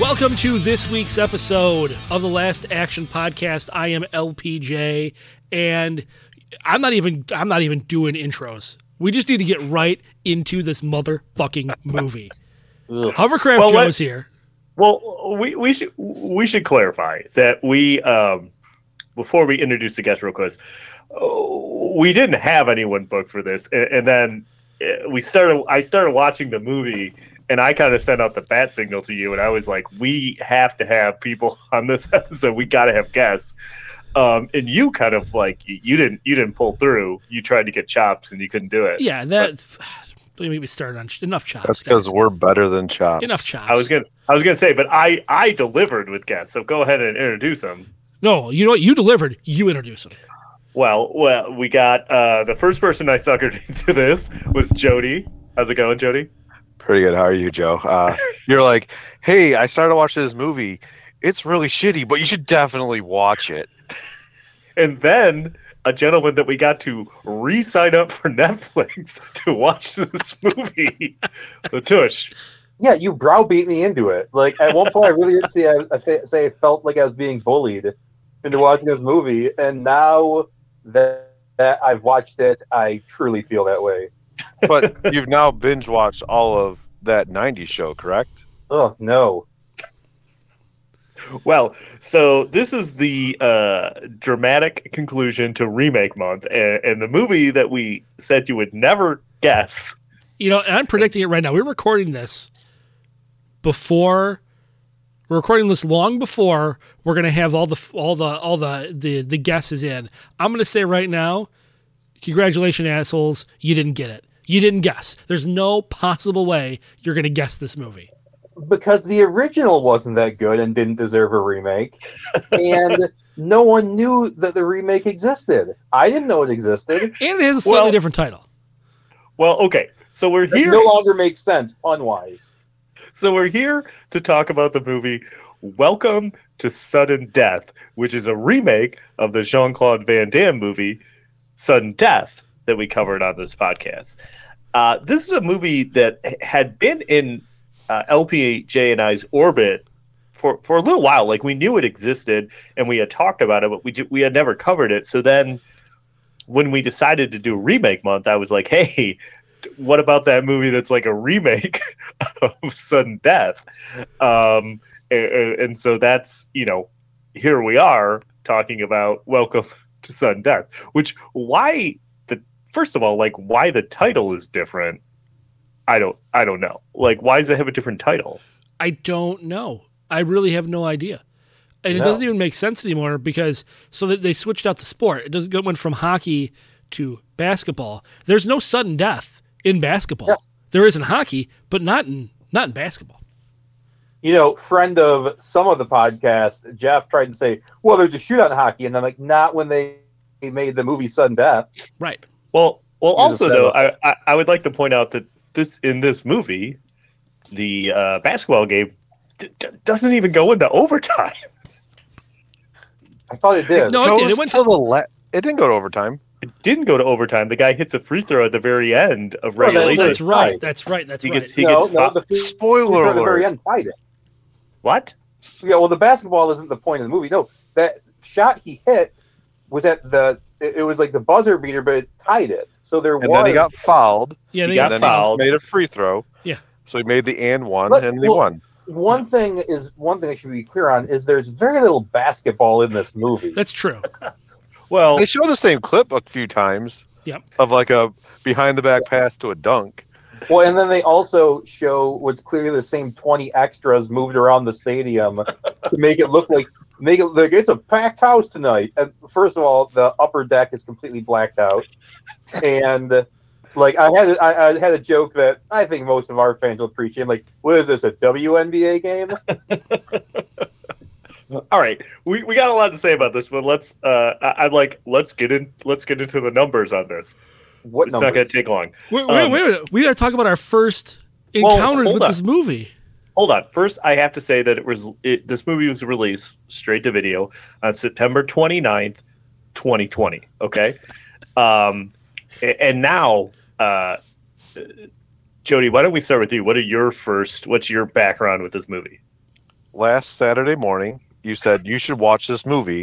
Welcome to this week's episode of the Last Action Podcast. I am LPJ, and I'm not even I'm not even doing intros. We just need to get right into this motherfucking movie. Hovercraft Well, Joe let- is here. Well, we, we should we should clarify that we um, before we introduce the guest real quick, oh, we didn't have anyone booked for this, and, and then uh, we started. I started watching the movie, and I kind of sent out the bat signal to you, and I was like, "We have to have people on this episode. We got to have guests." Um, and you kind of like you you didn't you didn't pull through. You tried to get chops, and you couldn't do it. Yeah, that. Let me start on enough chops. That's because we're better than Chops. enough chops. I was gonna I was gonna say, but I I delivered with guests, so go ahead and introduce them. No, you know what? You delivered. You introduce them. Well, well, we got uh, the first person I suckered into this was Jody. How's it going, Jody? Pretty good. How are you, Joe? Uh, you're like, hey, I started watching this movie. It's really shitty, but you should definitely watch it. And then a gentleman that we got to re-sign up for Netflix to watch this movie, the Tush. Yeah, you browbeat me into it. Like at one point, I really did see. I, I fe- say I felt like I was being bullied into watching this movie, and now that, that I've watched it, I truly feel that way. But you've now binge watched all of that 90s show, correct? Oh no! Well, so this is the uh, dramatic conclusion to remake month, and, and the movie that we said you would never guess. You know, and I'm predicting it right now. We're recording this before we're recording this long before we're gonna have all the all the all the the the guesses in. I'm gonna say right now, congratulations, assholes! You didn't get it. You didn't guess. There's no possible way you're gonna guess this movie. Because the original wasn't that good and didn't deserve a remake, and no one knew that the remake existed. I didn't know it existed. And it has a slightly Well- different title. Well, okay, so we're It here. no longer makes sense, unwise. So we're here to talk about the movie Welcome to Sudden Death, which is a remake of the Jean Claude Van Damme movie Sudden Death that we covered on this podcast. Uh, this is a movie that had been in uh, LPJ and I's orbit for, for a little while. Like we knew it existed and we had talked about it, but we we had never covered it. So then when we decided to do remake month, I was like, hey, what about that movie that's like a remake of sudden death um and, and so that's you know here we are talking about welcome to sudden death which why first of all like why the title is different i don't i don't know like why does it have a different title I don't know. I really have no idea. And it doesn't even make sense anymore because so that they switched out the sport. It doesn't go went from hockey to basketball. There's no sudden death in basketball. Yeah. There is in hockey, but not in not in basketball. you know, friend of some of the podcast, Jeff tried to say, well, there's a shootout in hockey. And I'm like, not when they made the movie Sudden Death. Right. Well well He's also though. I, I i would like to point out that this in this movie the uh basketball game d- d- doesn't even go into overtime I thought it did. No, it did. it went to the le- It didn't go to overtime. It didn't go to overtime. The guy hits a free throw at the very end of Well, that- regulation. That's right. right. That's right. That's He right. gets- he no, gets no, fou- the free- Spoiler at the very end tied it. what? Yeah, well, the basketball isn't the point of the movie. No, that shot he hit was at the. It it was like the buzzer beater, but it tied it. So there And was. then he got fouled. yeah, he they got got and then fouled. he made a free throw. Yeah. So he made the and one, But- and he well- won. one thing is one thing I should be clear on is there's very little basketball in this movie. That's true. Well, They show the same clip a few times. Yep. Of like a behind the back pass to a dunk. Well, and then they also show what's clearly the same 20 extras moved around the stadium to make it look like make it like it's a packed house tonight. And first of all, the upper deck is completely blacked out, and Like I had, I, I had a joke that I think most of our fans will appreciate. Like, what is this? A WNBA game? All right, we, we got a lot to say about this, but let's uh, I, I'd like let's get in let's get into the numbers on this. What It's not going to take long. Wait, wait, Um, wait, wait. We got to talk about our first encounters hold with on. this movie. Hold on. First, I have to say that it was it, this movie was released straight to video on September 29th, 2020. Okay, um, and now, uh, Jody, why don't we start with you? What are your first? What's your background with this movie? last Saturday morning, you said you should watch this movie.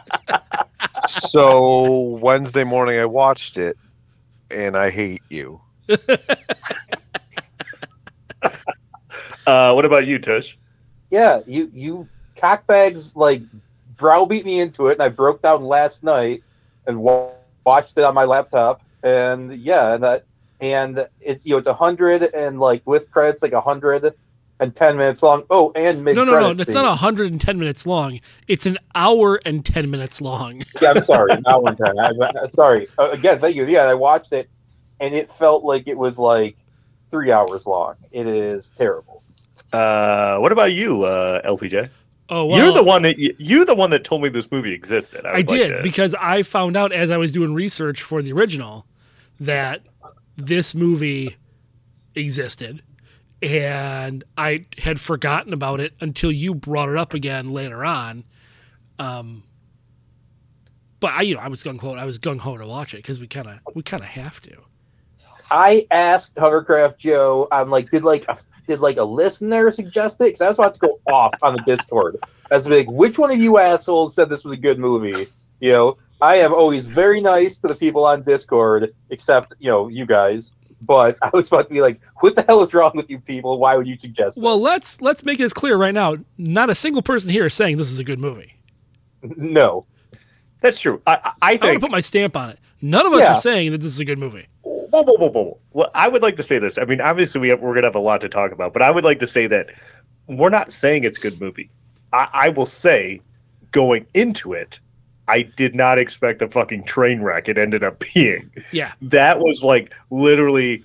so Wednesday morning, I watched it, and I hate you. Uh, what about you, Tush? Yeah, you you cockbags like browbeat me into it, and I broke down last night and wa- watched it on my laptop. And yeah, and that and it's you know it's a hundred and like with credits like a hundred and ten minutes long. Oh, and mid No, no, no. It's not 110 minutes long. It's an hour and 10 minutes long. Yeah, I'm sorry. Not one time. I, I- sorry. Uh, again, thank you. Yeah, I watched it, and it felt like it was like three hours long. It is terrible. Uh, what about you, uh, LPJ? Oh, well. you're the one that you're the one that told me this movie existed. I would like did to- because I found out as I was doing research for the original that this movie existed, and I had forgotten about it until you brought it up again later on. Um, but I, you know, I was gung ho. I was gung ho to watch it because we kind of, we kind of have to. I asked Hovercraft Joe. I'm like, did like a, did like a listener suggest it? Because I was about to go off on the Discord. I was like, which one of you assholes said this was a good movie? You know, I am always very nice to the people on Discord, except you know you guys. But I was about to be like, what the hell is wrong with you people? Why would you suggest? it? Well, let's let's make this clear right now. Not a single person here is saying this is a good movie. no. That's true. I, I- I I want to put my stamp on it. None of us Yeah. are saying that this is a good movie. Whoa, whoa, whoa, whoa. Well, I would like to say this. I mean, obviously, we have, we're going to have a lot to talk about, but I would like to say that we're not saying it's a good movie. I, I will say, going into it, I did not expect the fucking train wreck it ended up being. Yeah. That was like literally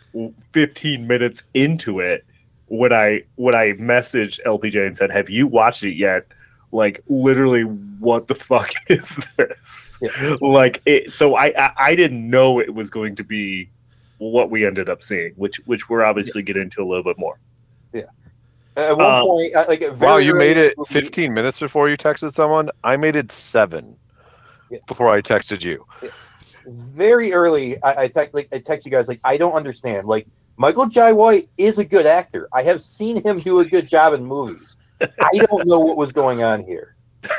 15 minutes into it when I when I messaged LPJ and said, "Have you watched it yet?" Like literally, what the fuck is this? Like it. So I, I I didn't know it was going to be what we ended up seeing, which which we're obviously get into a little bit more. Yeah. At one Uh, point, I- like Wow, you made it movie- 15 minutes before you texted someone. I made it seven Yeah. before I texted you. very early, I, I text like I text you guys like I don't understand. Like Michael Jai White is a good actor. I have seen him do a good job in movies. I don't know what was going on here.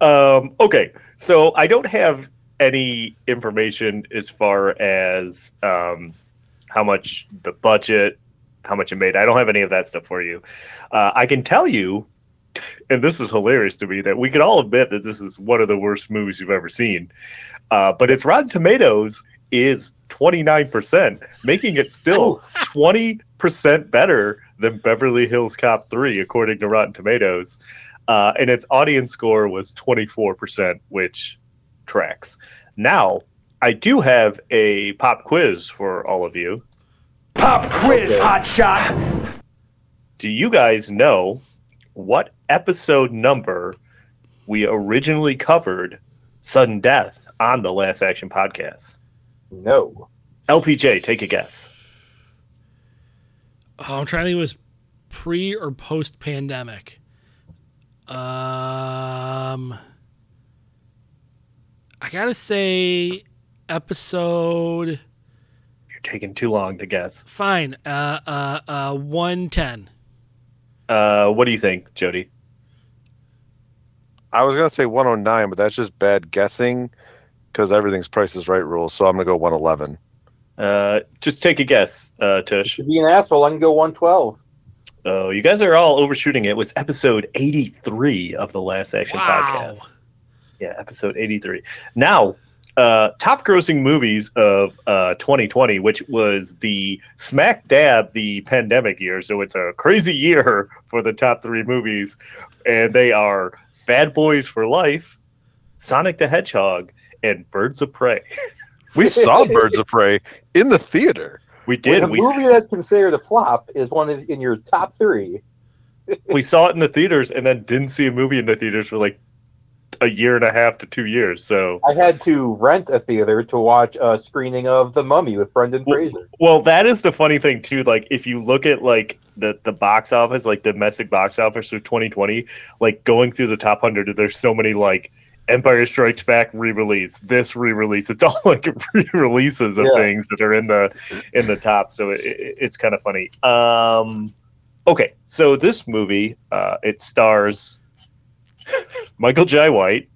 Um, okay, so I don't have any information as far as um, how much the budget, how much it made. I don't have any of that stuff for you. Uh, I can tell you, and this is hilarious to me, that we can all admit that this is one of the worst movies you've ever seen. Uh, but its Rotten Tomatoes is 29%, making it still 20% better than Beverly Hills Cop 3, according to Rotten Tomatoes. Uh, and its audience score was 24%, which tracks. Now, I do have a pop quiz for all of you. Pop quiz, Okay. hot shot. Do you guys know what episode number we originally covered sudden death on the Last Action podcast? No. LPJ, take a guess. Oh, I'm trying to think. It was pre or post pandemic. Um, I gotta say, episode You're taking too long to guess. fine. Uh, uh, uh, one ten. Uh, what do you think, Jody? I was gonna say 109, but that's just bad guessing because everything's Price is Right rules. So I'm gonna go 111. Uh, just take a guess, uh, Tush. To be an asshole, I can go 112. Oh, you guys are all overshooting it. It was episode 83 of the Last Action Wow. podcast. Yeah, episode 83. Now, uh, top grossing movies of uh, 2020, which was the smack dab the pandemic year. So it's a crazy year for the top three movies. And they are Bad Boys for Life, Sonic the Hedgehog, and Birds of Prey. We saw Birds of Prey in the theater. We When did. a We, movie that's considered a flop is one of, in your top three. we saw it in the theaters and then didn't see a movie in the theaters for like a year and a half to two years. So, I had to rent a theater to watch a screening of The Mummy with Brendan Well- Fraser. well, that is the funny thing too. Like, if you look at like the the box office, like domestic box office for 2020, like going through the top hundred, there's so many like Empire Strikes Back re-release, this re-release. It's all like re-releases of Yeah. things that are in the in the top. So it, it- it's kind of funny. Um, okay, so this movie uh, it stars Michael Jai White,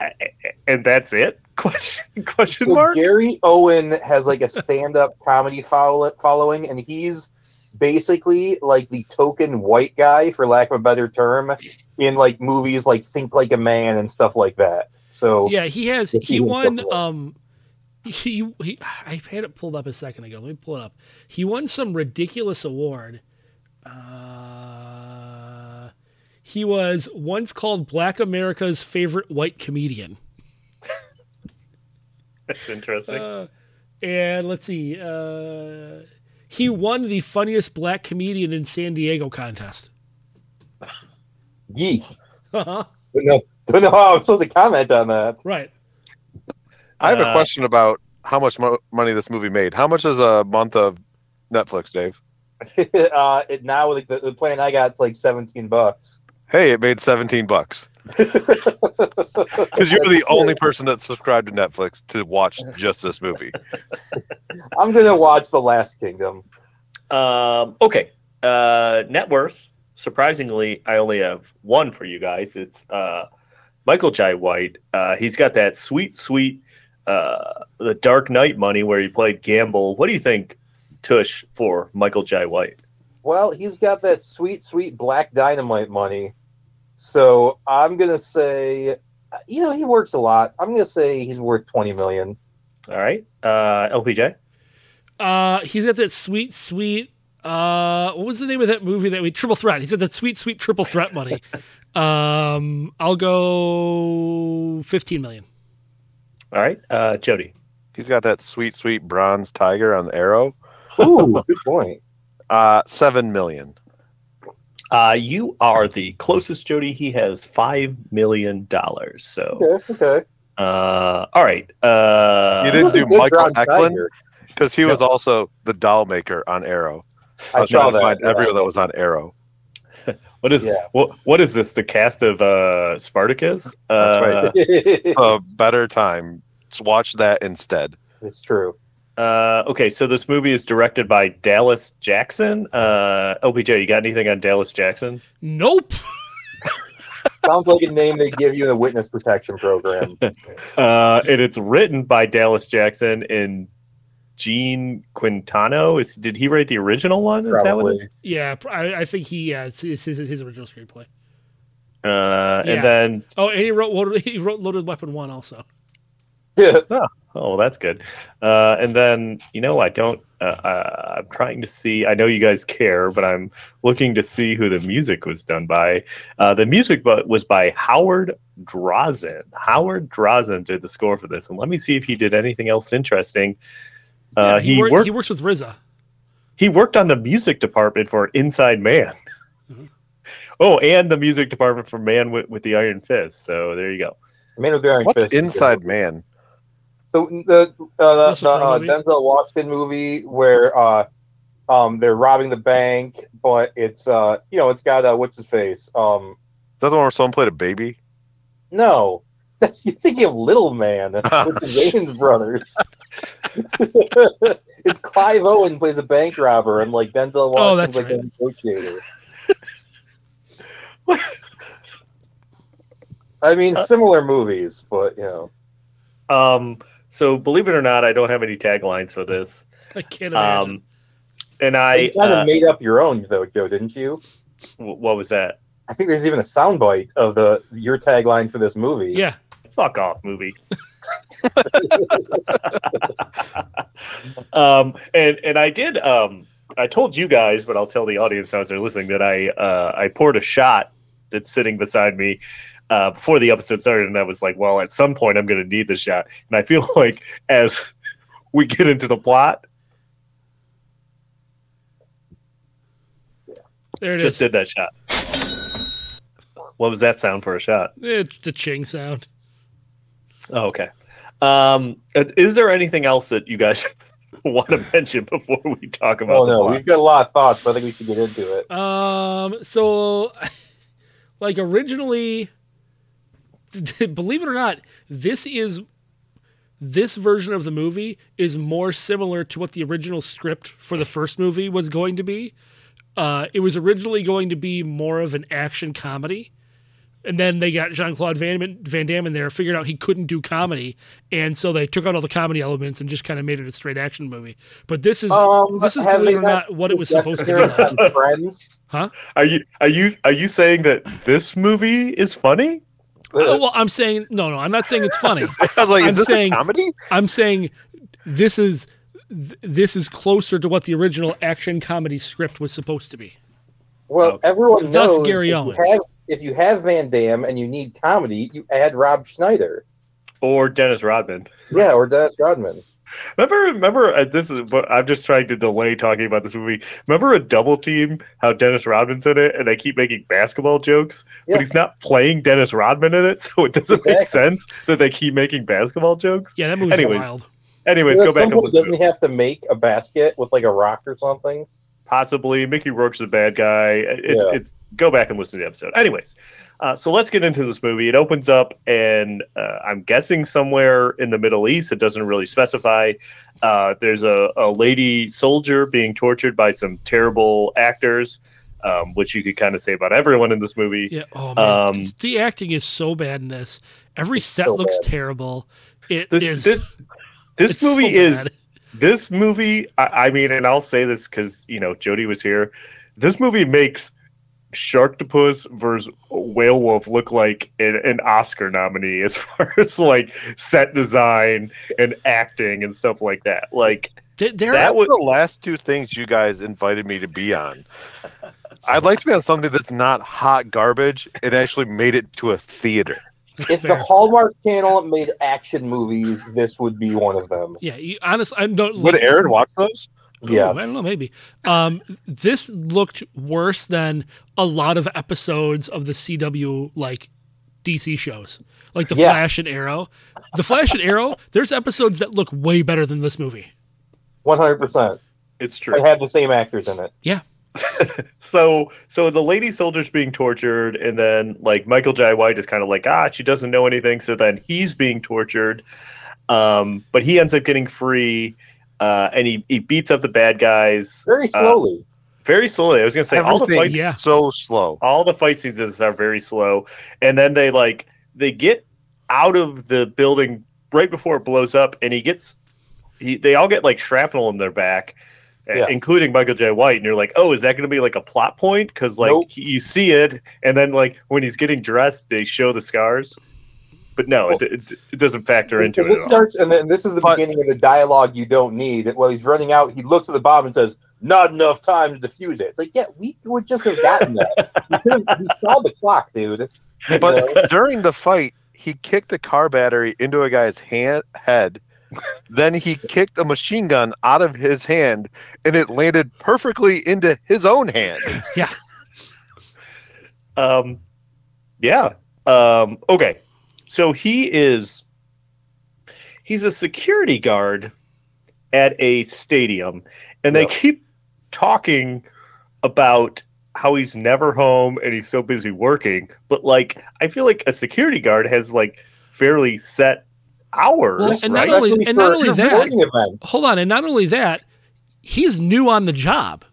A- a- and that's it. Question question So mark. Gary Owen has like a stand-up comedy follow- following, and he's basically like the token white guy, for lack of a better term, in like movies like Think Like a Man and stuff like that. So Yeah, he has. He he won. Um, he he. I had it pulled up a second ago. Let me pull it up. He won some ridiculous award. Uh, he was once called Black America's favorite white comedian. That's interesting. Uh, and let's see. Uh, he won the funniest black comedian in San Diego contest. yee. Uh-huh. Don't know, don't know how I'm supposed to comment on that. right. I have a Uh, question about how much mo- money this movie made. How much is a month of Netflix, Dave? uh, it, now like the, the plan I got is like 17 bucks. Hey, it made 17 bucks. Because you're the only person that subscribed to Netflix to watch just this movie. I'm gonna watch The Last Kingdom. Um, okay. Uh, net worth. Surprisingly, I only have one for you guys. It's uh, Michael Jai White. Uh, he's got that sweet, sweet, uh, the Dark Knight money where he played Gamble. What do you think, Tush, for Michael Jai White? Well, he's got that sweet, sweet black dynamite money. So I'm gonna say, you know, he works a lot. I'm gonna say he's worth 20 million. All right. Uh, LPJ. Uh, he's got that sweet, sweet. Uh, what was the name of that movie that we triple threat? He's got that sweet, sweet triple threat money. um, I'll go fifteen million. All right. Uh, Jody. He's got that sweet, sweet bronze tiger on the arrow. Ooh, good point. Uh, seven million. Uh, you are the closest, Jody. He has $5 million. So, Okay, okay. uh, all right. Uh, You didn't do Michael brown Eklund because he was also the doll maker on Arrow. I I was saw trying to that. find everyone that was on Arrow. What is Yeah. what? What is this? The cast of uh, Spartacus? That's right. Uh, it's A better time. Just watch that instead. It's true. Uh, okay, so this movie is directed by Dallas Jackson. Uh, LPJ, you got anything on Dallas Jackson? Nope. Sounds like a name they give you in a witness protection program. Uh, and it's written by Dallas Jackson and Gene Quintano. Is did he write the original one? Is that what? Probably. it- Yeah, I, I think he. Yeah, it's, it's his, his original screenplay. Uh, Yeah. and then Oh, and he wrote Loaded- he wrote Loaded Weapon One also. Yeah. Oh, well, that's good. Uh, and then, you know, I don't, uh, uh, I'm trying to see, I know you guys care, but I'm looking to see who the music was done by. Uh, the music bu- was by Howard Drossin. Howard Drossin did the score for this. And let me see if he did anything else interesting. Uh, Yeah, he, worked, worked, He works with RZA. he worked on the music department for Inside Man. Mhm. Oh, and the music department for Man with, with the Iron Fist. So there you go. Man with the Iron What's Fist. Inside good. Man? So the uh, the, the uh, Denzel Washington movie where uh, um, they're robbing the bank, but it's uh, you know, it's got uh, what's his face? Um, Is that the one where someone played a baby? no, that's you're thinking of Little Man with the Wayans brothers. it's Clive Owen plays a bank robber, and like Denzel Oh, Washington's that's like right. the negotiator. I mean, similar movies, but you know, Um, so believe it or not, I don't have any taglines for this. I can't imagine. Um, and I, you kind of uh, made up your own though, Joe, didn't you? wh- what was that? I think there's even a soundbite of the your tagline for this movie. yeah, Fuck off, movie. um, and and I did. Um, I told you guys, but I'll tell the audience now as they're listening that I uh, I poured a shot that's sitting beside me uh, before the episode started, and I was like, well, at some point I'm going to need this shot, and I feel like as we get into the plot, There it just is. did that shot. What was that sound for a shot? It's the ching sound. Oh, okay. Um, uh, is there anything else that you guys want to mention before we talk about Oh the no, plot? we've got a lot of thoughts, but I think we should get into it. Um, so, like originally, believe it or not, this is this version of the movie is more similar to what the original script for the first movie was going to be. Uh, it was originally going to be more of an action comedy. And then they got Jean Claude Van, Van Damme in there, figured out he couldn't do comedy, and so they took out all the comedy elements and just kind of made it a straight action movie. But this is Um, this is believe it or not not what it was supposed to be. on Friends. Huh? Are you are you are you saying that this movie is funny? Oh, well, I'm saying no, no. I'm not saying it's funny. I was like, I'm is this saying- a comedy? I'm saying this is th- this is closer to what the original action comedy script was supposed to be. Well, everyone Thus knows Gary if Owens. You have, if you have Van Damme and you need comedy, you add Rob Schneider. Or Dennis Rodman? Yeah, or Dennis Rodman. Remember, remember. Uh, this is. But I'm just trying to delay talking about this movie. Remember a double team? How Dennis Rodman's in it, and they keep making basketball jokes, Yeah. but he's not playing Dennis Rodman in it, so it doesn't make sense that they keep making basketball jokes. Yeah, that movie's Anyways, wild. Anyways, At go back and point, doesn't he have to make a basket with like a rock or something? Possibly Mickey Rourke's a bad guy. It's Yeah. it's go back and listen to the episode. Anyways, uh, so let's get into this movie. It opens up, and uh, I'm guessing somewhere in the Middle East. It doesn't really specify. Uh, there's a, a lady soldier being tortured by some terrible actors, um, which you could kind of say about everyone in this movie. Yeah. Oh man, Um, the acting is so bad in this. Every set so looks bad. terrible. It Th- is. this this it's so movie is bad. This movie I, I mean and i'll say this because you know jody was here this movie makes sharktopus versus whale wolf look like an, an oscar nominee as far as like set design and acting and stuff like that like Th- There, that was the last two things you guys invited me to be on. I'd like to be on something that's not hot garbage and actually made it to a theater. If Fair. the Hallmark Channel made action movies, this would be one of them. yeah. You, honestly, I don't. Would like- Aaron watch those? Ooh, Yes. I don't know, maybe. Um, this looked worse than a lot of episodes of the CW like DC shows, like the Yeah. Flash and Arrow. The Flash and Arrow. There's episodes that look way better than this movie. One hundred percent. it's true It had the same actors in it. Yeah, so so the lady soldier's being tortured and then like michael jai white is kind of like ah she doesn't know anything so then he's being tortured um but he ends up getting free uh and he, he beats up the bad guys Very Uh, slowly. very slowly i was gonna say all the fights yeah. so slow. all the fight scenes are very slow and then they like they get out of the building right before it blows up and he gets he they all get like shrapnel in their back uh, Yeah. Uh, including michael jai white and you're like oh is that going to be like a plot point because like Nope. you see it and then like when he's getting dressed they show the scars but no it, it, it doesn't factor into Because it this all. starts, and then this is the But- beginning of the dialogue you don't need. While he's running out, he looks at the bomb and says, "Not enough time to defuse it." It's like, yeah, we would just have gotten that. we, we saw the clock, dude. You know? But during the fight, he kicked a car battery into a guy's hand head. Then he kicked a machine gun out of his hand, and it landed perfectly into his own hand. Yeah. um, yeah. Um, okay. So he is he's a security guard at a stadium, and they Yep. keep talking about how he's never home and he's so busy working. But like, I feel like a security guard has like fairly set hours, Well, and not only- Especially and not only that- event. hold on, and not only that, he's new on the job.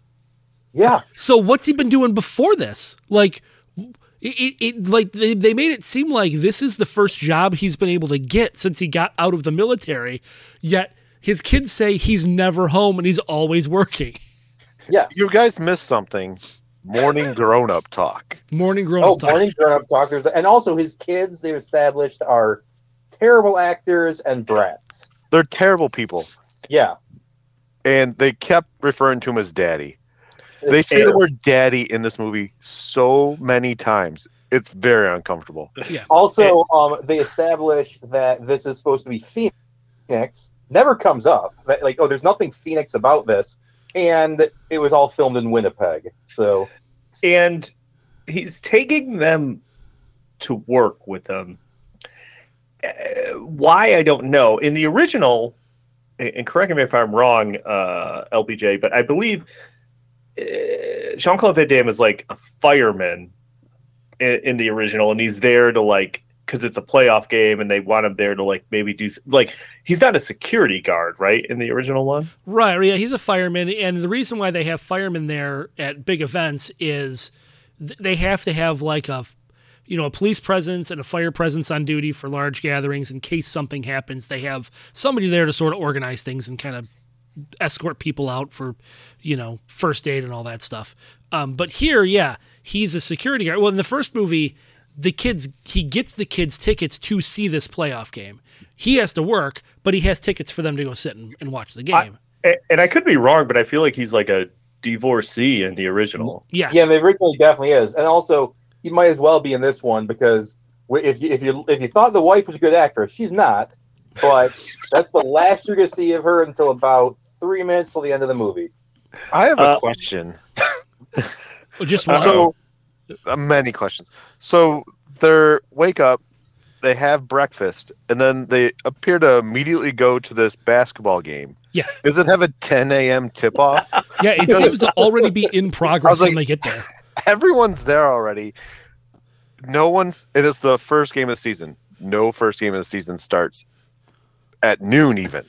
Yeah, So what's he been doing before this? Like, it, it, it like they, they made it seem like this is the first job he's been able to get since he got out of the military. Yet his kids say he's never home and he's always working. yeah. You guys missed something. Morning grown up talk. Morning grown Oh, up talk. morning grown-up talkers, and also his kids. They've established are terrible actors and brats. They're terrible people. Yeah, And they kept referring to him as daddy. They say the word daddy in this movie so many times. It's very uncomfortable. Also, um, they establish that this is supposed to be Phoenix. Never comes up. That- Like, oh, there's nothing Phoenix about this, and it was all filmed in Winnipeg. So and he's taking them to work with him. Why I don't know. In the original, and correct me if I'm wrong, uh, LPJ, but I believe uh, Jean Claude Van Damme is like a fireman in, in the original, and he's there to like because it's a playoff game, and they want him there to like maybe do like he's not a security guard, right? In the original one, Right. Yeah, he's a fireman, and the reason why they have firemen there at big events is th- they have to have like a, you know, a police presence and a fire presence on duty for large gatherings in case something happens. They have somebody there to sort of organize things and kind of escort people out for, you know, first aid and all that stuff. Um, but here, yeah, he's a security guard. Well, in the first movie, the kids he gets the kids tickets to see this playoff game. He has to work, but he has tickets for them to go sit and, and watch the game. and, and I could be wrong, but I feel like he's like a divorcee in the original. yes. yeah, the original definitely is, and also he might as well be in this one because if you if you if you thought the wife was a good actress, she's not. But that's the last you're gonna see of her until about three minutes till the end of the movie. I have a Uh, question. Well, just one. So uh, many questions. So they wake up, they have breakfast, and then they appear to immediately go to this basketball game. Yeah. Does it have a 10 a.m. tip off? yeah, it seems to already be in progress like- when they get there. Everyone's there already. No one's. It is the first game of the season. No first game of the season starts at noon. Even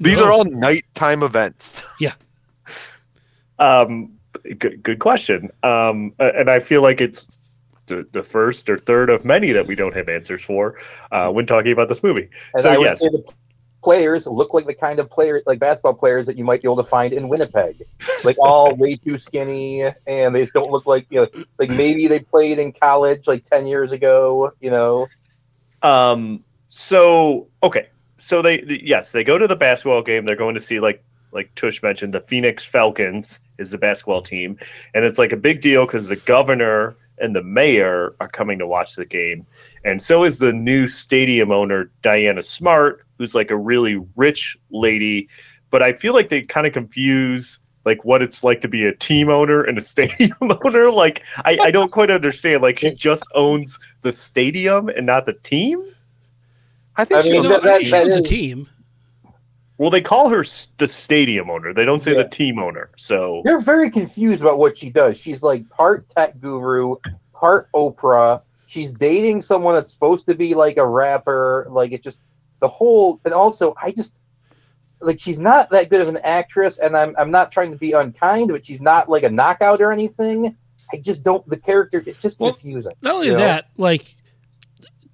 these No. are all nighttime events. Yeah. Um, good, good question. Um, and I feel like it's the, the first or third of many that we don't have answers for uh, when talking about this movie. And so I would yes, say the players look like the kind of players, like basketball players that you might be able to find in Winnipeg, like all way too skinny, and they just don't look like you know, like maybe they played in college like ten years ago. You know, Um, so okay, so they the, yes, they go to the basketball game. They're going to see like like Tush mentioned, the Phoenix Falcons is the basketball team, and it's like a big deal because the governor and the mayor are coming to watch the game, and so is the new stadium owner Diana Smart, who's like a really rich lady. But I feel like they kind of confuse like what it's like to be a team owner and a stadium owner. Like I, I don't quite understand. Like she just owns the stadium and not the team. I think I she mean, owns know, that- she that owns a team. Well, they call her the stadium owner. They don't say Yeah. the team owner. So they're very confused about what she does. She's like part tech guru, part Oprah. She's dating someone that's supposed to be like a rapper. Like it just the whole, and also I just like she's not that good of an actress, and I'm I'm not trying to be unkind, but she's not like a knockout or anything. I just don't. The character it's just Well, confusing. Not only you know? that, like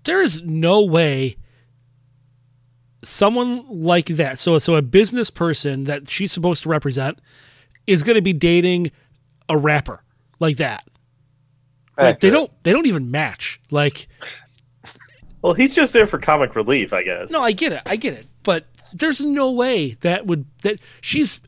there is no way someone like that, so so a business person that she's supposed to represent is going to be dating a rapper like that. Like, they don't they don't even match. Like well, he's just there for comic relief, I guess. no, I get it. I get it. But there's no way that would that she's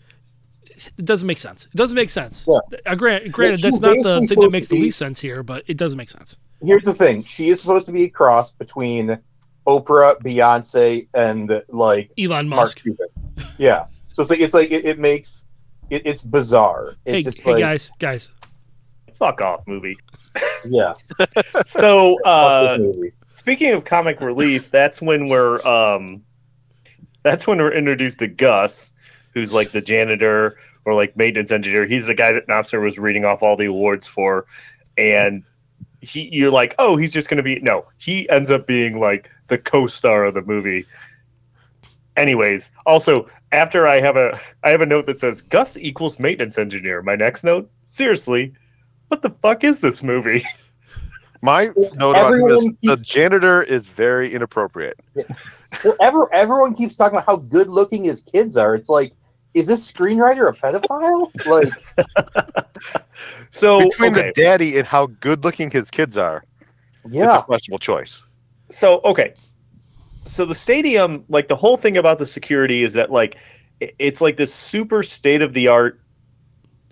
it doesn't make sense. It doesn't make sense. Yeah. Uh, grant, granted, she's that's not the thing that makes to the least sense here, but it doesn't make sense. Here's the thing: she is supposed to be a cross between Oprah, Beyonce, and like Elon Mark Musk. Cuban. Yeah. So it's like it's like it, it makes it, it's bizarre. It's Hey, just hey like guys, guys. Fuck off, movie. yeah. So, uh, this movie. Speaking of comic relief, that's when we're um, that's when we're introduced to Gus, who's like the janitor or like maintenance engineer. He's the guy that Knopfler was reading off all the awards for, and he you're like, oh, he's just gonna be no. He ends up being like the co-star of the movie. Anyways, also after I have a I have a note that says Gus equals maintenance engineer. My next note, seriously, what the fuck is this movie? My note about him is Everyone the janitor is very inappropriate. Well, ever, everyone keeps talking about how good looking his kids are. It's like, is this screenwriter a pedophile? Like, So Between okay. the daddy and how good looking his kids are, it's yeah. a questionable choice. so okay so the stadium like the whole thing about the security is that like it's like this super state of the art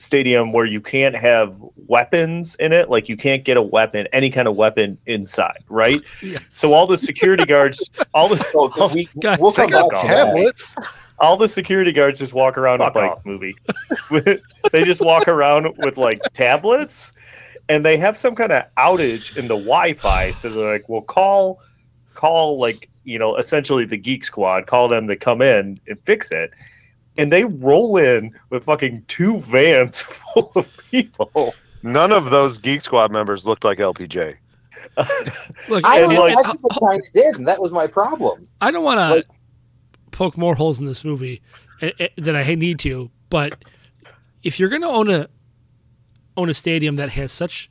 stadium where you can't have weapons in it. Like you can't get a weapon, any kind of weapon inside, right? Yes. So all the security guards, all the oh, So we, Guys, we'll come back tablets. all the security guards just walk around Fuck with like off. movie. They just walk around with like tablets, and they have some kind of outage in the Wi-Fi. So they're like, "Well, call, call like you know, essentially the Geek Squad. Call them to come in and fix it." And they roll in with fucking two vans full of people. None of those Geek Squad members looked like LPJ. Look, I and- don't know. and- I kind of did, and that was my problem. I don't want to Like- poke more holes in this movie eh, eh, than I need to, but if you're going to own a own a stadium that has such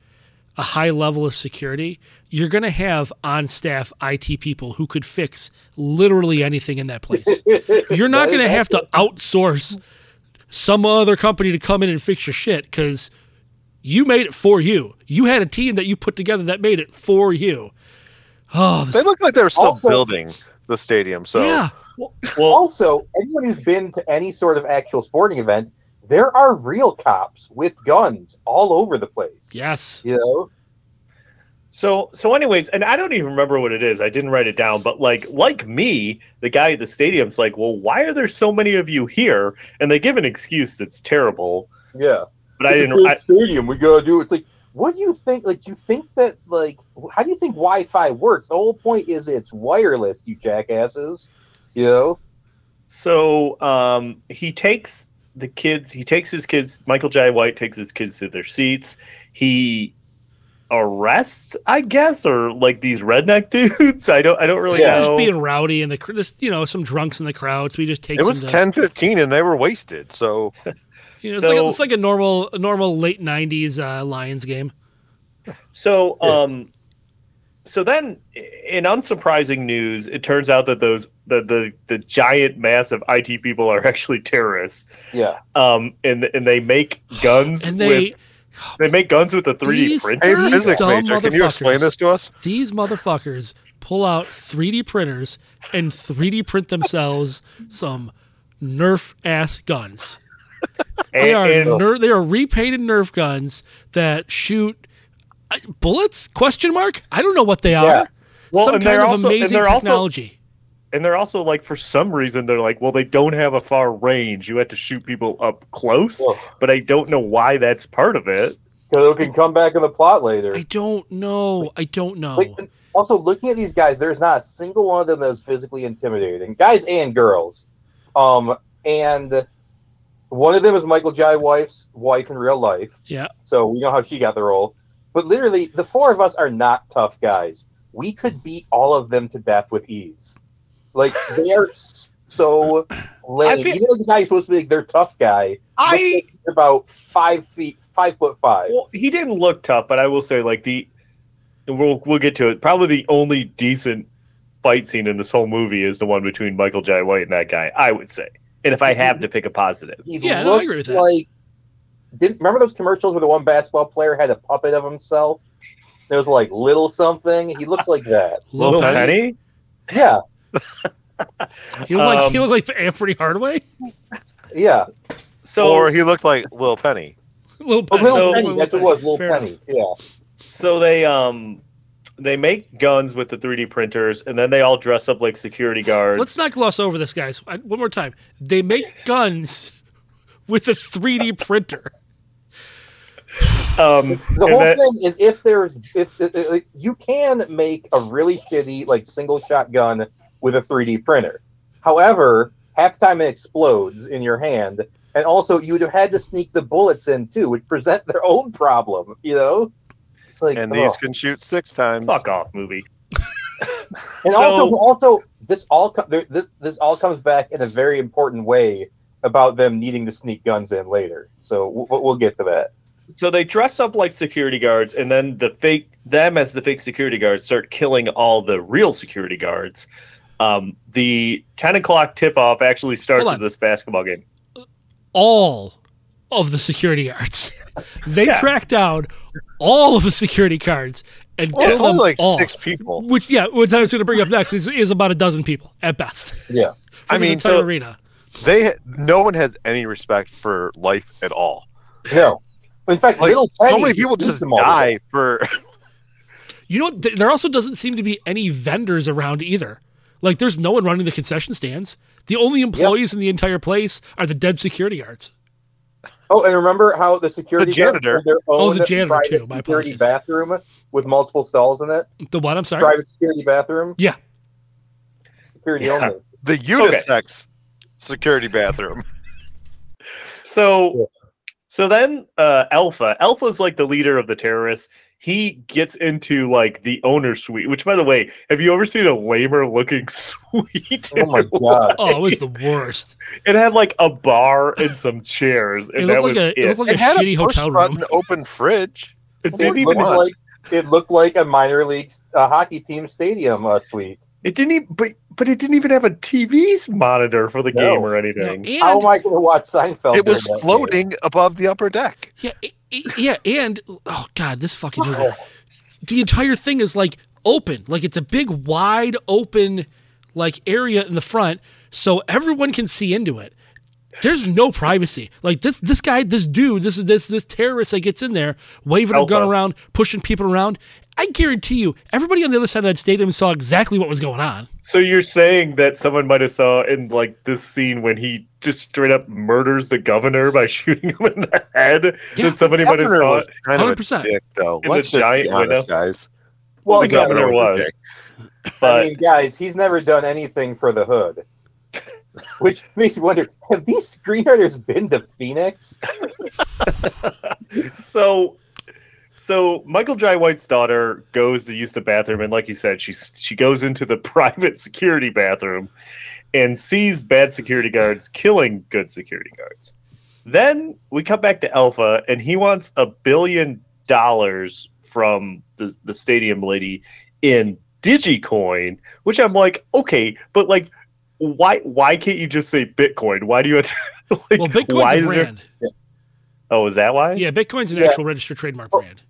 a high level of security, you're going to have on staff IT people who could fix literally anything in that place. You're not going to have to outsource some other company to come in and fix your shit because you made it for you. You had a team that you put together that made it for you. Oh, this, They look like they were still Also- building the stadium. So yeah. Well, Also, anyone who's been to any sort of actual sporting event, there are real cops with guns all over the place. Yes. You know? So so anyways, and I don't even remember what it is. I didn't write it down, but like like me, the guy at the stadium's like, "Well, why are there so many of you here?" And they give an excuse that's terrible, Yeah. but I It's a didn't big I, stadium. We gotta do. It's like, what do you think? Like, do you think that like, how do you think Wi-Fi works? The whole point is it's wireless. You jackasses. You know? So um he takes the kids, he takes his kids, Michael Jai White takes his kids to their seats. He arrests, I guess, or like these redneck dudes. I don't I don't really Yeah. know. just being rowdy and the this, you know some drunks in the crowd. So we just take it was to, ten fifteen, and they were wasted. So You know, it's, like a, it's like a normal a normal late '90s uh, Lions game. So, um, so then, in unsurprising news, it turns out that those the the the giant, massive IT people are actually terrorists. Yeah. Um, and and they make guns And they with they make guns with a three D These- hey, printer. These physics dumb major, can you explain motherfuckers. this to us? these motherfuckers pull out 3D printers and 3D print themselves some Nerf ass guns. They And, are and- ner- they are repainted Nerf guns that shoot uh, bullets? Question mark? I don't know what they are. Yeah. Well, Some and kind they're of also- and amazing they're also- technology. and they're also like, for some reason, they're like, well, they don't have a far range. You have to shoot people up close, Ugh. but I don't know why that's part of it. Because it can come back in the plot later. I don't know. I don't know. Like, also, looking at these guys, there's not a single one of them that's physically intimidating, guys and girls. Um, and one of them is Michael J. Wife's wife in real life, yeah. so we know how she got the role. But literally, the four of us are not tough guys. We could beat all of them to death with ease. Like they are so lame. feel- you know, the guy who's supposed to be like their tough guy. I looks he's about five feet, five foot five. Well, he didn't look tough, but I will say, like the we'll we'll get to it. Probably the only decent fight scene in this whole movie is the one between Michael Jai White and that guy. I would say, and if I have to pick a positive, He Yeah, no, I looks agree with that. like. Didn't remember those commercials where the one basketball player had a puppet of himself? There was like little something. He looks like that. Little Little Penny? Penny. Yeah, He looked like Um, he looked like Anthony Hardaway. yeah. So or he looked like Lil Penny. Little Oh, Penny. little So- Penny. That's what it was. Little Fair Penny. Yeah. so they um they make guns with the 3D printers, and then they all dress up like security guards. Let's not gloss over this, guys. I- One more time. They make guns with a 3D printer. Um, The whole that- thing is if there's if uh, uh, you can make a really shitty like single shot gun with a 3D printer. However, half the time it explodes in your hand, and also you would have had to sneak the bullets in too, which present their own problem. You know, it's like And oh. these can shoot six times. fuck off movie. And So- also, also, this all co- this this all comes back in a very important way about them needing to sneak guns in later. So we'll, we'll get to that. So they dress up like security guards, and then the fake them as the fake security guards start killing all the real security guards. Um, the ten o'clock tip off actually starts with this basketball game. All of the security guards. they Yeah. track down all of the security guards and Well, kill it's only them like all. six people. Which, yeah, what I was going to bring up next is, is about a dozen people at best. Yeah. I mean, so- arena. They no one has any respect for life at all. No. In fact, Like little so many people just them die for. You know, there also doesn't seem to be any vendors around either. Like, there's no one running the concession stands. The only employees in the entire place are the dead security guards. Oh, and remember how the security guards janitor. had their Oh, the janitor, private too. My security apologies. bathroom with multiple stalls in it? The what? I'm sorry. Private security bathroom? Yeah. Security Yeah. only. The unisex security bathroom. So, so then uh, Alpha, Alpha's like the leader of the terrorists. He gets into like the owner suite. Which, by the way, have you ever seen a lamer looking suite? Oh my god. Oh, it was the worst. It had like a bar and some chairs, and It that looked was like a it. it looked like It had shitty a hotel room. button open fridge. It It didn't even. looked like it looked like a minor league uh, hockey team stadium uh, suite. It didn't even. But but it didn't even have a TV's monitor for the No. game or No, anything. How am I going to watch Seinfeld? It was during that floating above the upper deck. yeah, i- i- yeah, and oh god, this fucking movie. The entire thing is like open, like it's a big, wide open, like area in the front, so everyone can see into it. There's no privacy. Like this, this guy, this dude, this this this terrorist that gets in there, waving a gun around, pushing people around. I guarantee you, everybody on the other side of that stadium saw exactly what was going on. So you're saying that someone might have saw in like this scene when he just straight up murders the governor by shooting him in the head? Yeah. that somebody might have saw it. kind of a 100%. dick, though. In the Let's just be giant honest, window. guys. Well, the yeah, governor a was, dick. I mean, guys, he's never done anything for the hood. Which makes me wonder: Have these screenwriters been to Phoenix? so so Michael Jai White's daughter goes to use the bathroom, and like you said, she she goes into the private security bathroom and sees bad security guards killing good security guards. Then we cut back to Alpha, and he wants a billion dollars from the, the stadium lady in Digicoin, which I'm like, okay, but like, why why can't you just say Bitcoin? Why do you have to, like, Well, Bitcoin's why a is there- brand. Oh, is that why? Yeah, Bitcoin's an Yeah. actual registered trademark brand.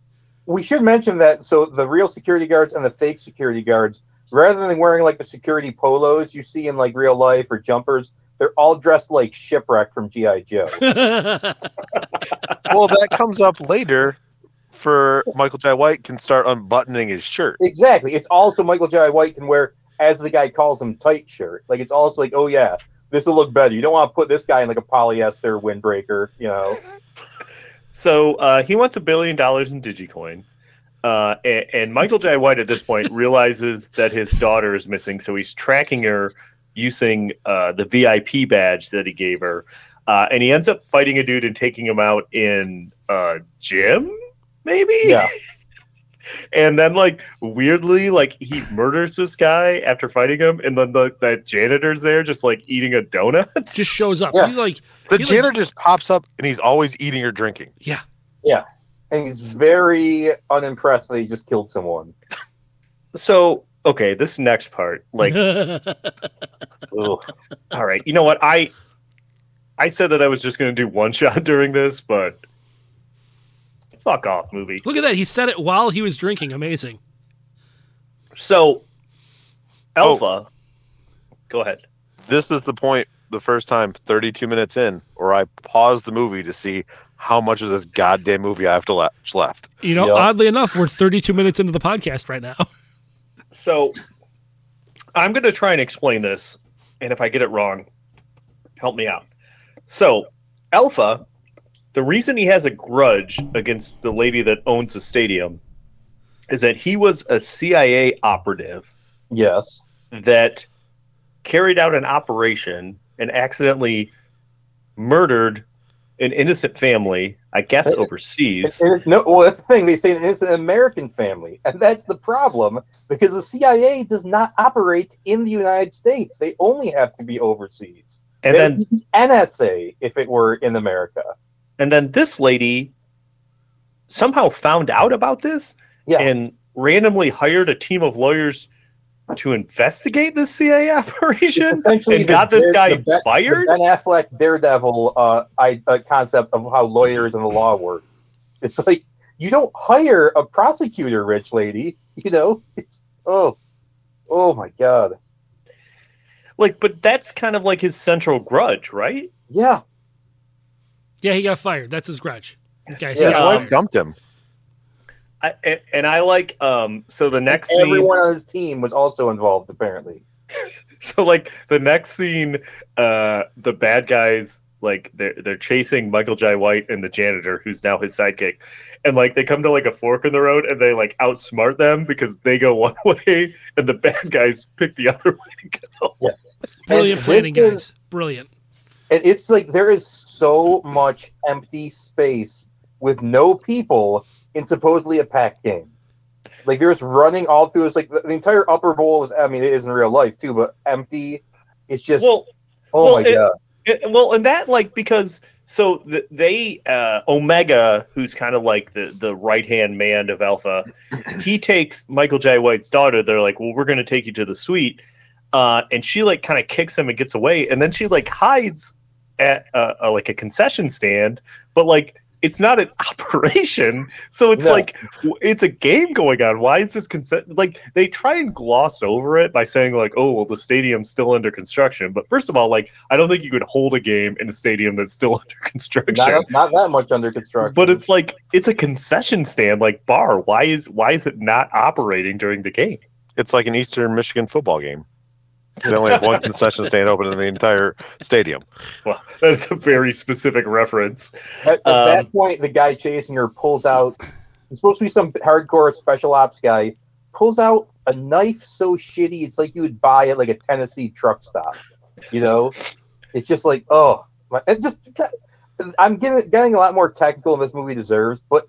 We should mention that. So the real security guards and the fake security guards, rather than wearing like the security polos you see in like real life or jumpers, they're all dressed like shipwreck from GI Joe. Well, that comes up later for Michael Jai White can start unbuttoning his shirt. Exactly. It's also Michael Jai White can wear, as the guy calls him, tight shirt. Like it's also like, oh yeah, this will look better. You don't want to put this guy in like a polyester windbreaker, you know. So uh, he wants a billion dollars in Digicoin. Uh, and, and Michael Jai White at this point realizes that his daughter is missing, so he's tracking her using uh, the VIP badge that he gave her. Uh, and he ends up fighting a dude and taking him out in a gym, maybe? Yeah. And then, like, weirdly, like, he murders this guy after fighting him, and then the, that janitor's there just, like, eating a donut. just shows up. Yeah. He like The he, like- janitor just pops up and he's always eating or drinking. yeah. Yeah. And he's very unimpressed that he just killed someone. So, okay, this next part, like, ugh. all right, you know what? I I said that I was just going to do one shot during this, but fuck off, movie. Look at that. He said it while he was drinking. Amazing. So, oh. Alpha, go ahead. This is the point the first time 32 minutes in where I paused the movie to see how much of this goddamn movie I have to le- left. You know, Yeah. oddly enough, we're 32 minutes into the podcast right now. So, I'm going to try and explain this, and if I get it wrong, help me out. So, Alpha, the reason he has a grudge against the lady that owns the stadium is that he was a CIA operative Yes. that carried out an operation and accidentally murdered an innocent family, I guess It- overseas. No, well, that's the thing. They say it's an American family, and that's the problem because the CIA does not operate in the United States. They only have to be overseas. And They then the NSA if it were in America. And then this lady somehow found out about this Yeah. and randomly hired a team of lawyers to investigate this CIA operation and got this guy the fired. The Ben Affleck Daredevil uh, I, uh, concept of how lawyers and the law work. It's like you don't hire a prosecutor, rich lady. You know, it's oh, oh my god, Like, but that's kind of like his central grudge, right? yeah. Yeah, he got fired. That's his grudge. Guys, Yeah, His got wife fired. dumped him. I, and, and I like um so the next scene Everyone on his team was also involved, apparently. so like the next scene uh the bad guys like they're they're chasing Michael Jai White and the janitor who's now his sidekick and like they come to like a fork in the road and they like outsmart them because they go one way and the bad guys pick the other way to go. Brilliant And planning, guys. is- Brilliant. And it's like there is so much empty space with no people in supposedly a packed game. Like they're just running all through. It's like the, the entire upper bowl is. I mean, it is in real life too, but empty. It's just. Well, oh well, my it- god! It- well, and that like because so the, they uh, Omega, who's kind of like the the right hand man of Alpha, he takes Michael Jai White's daughter. They're like, well, we're going to take you to the suite, uh, and she like kind of kicks him and gets away, and then she like hides at uh, uh, like a concession stand, but like. It's not an operation, so it's No. like it's a game going on. Why is this consent? Like they try and gloss over it by saying like, "Oh, well, the stadium's still under construction." But first of all, like I don't think you could hold a game in a stadium that's still under construction. Not, not that much under construction. But it's like it's a concession stand, like bar. Why is why is it not operating during the game? It's like an Eastern Michigan football game. They only have one concession stand open in the entire stadium. Well, that's a very specific reference. At, at Um, that point, the guy chasing her pulls out. It's supposed to be some hardcore special ops guy. Pulls out a knife so shitty, it's like you would buy at like a Tennessee truck stop. You know, it's just like oh, my, it just. I'm getting getting a lot more technical than this movie deserves, but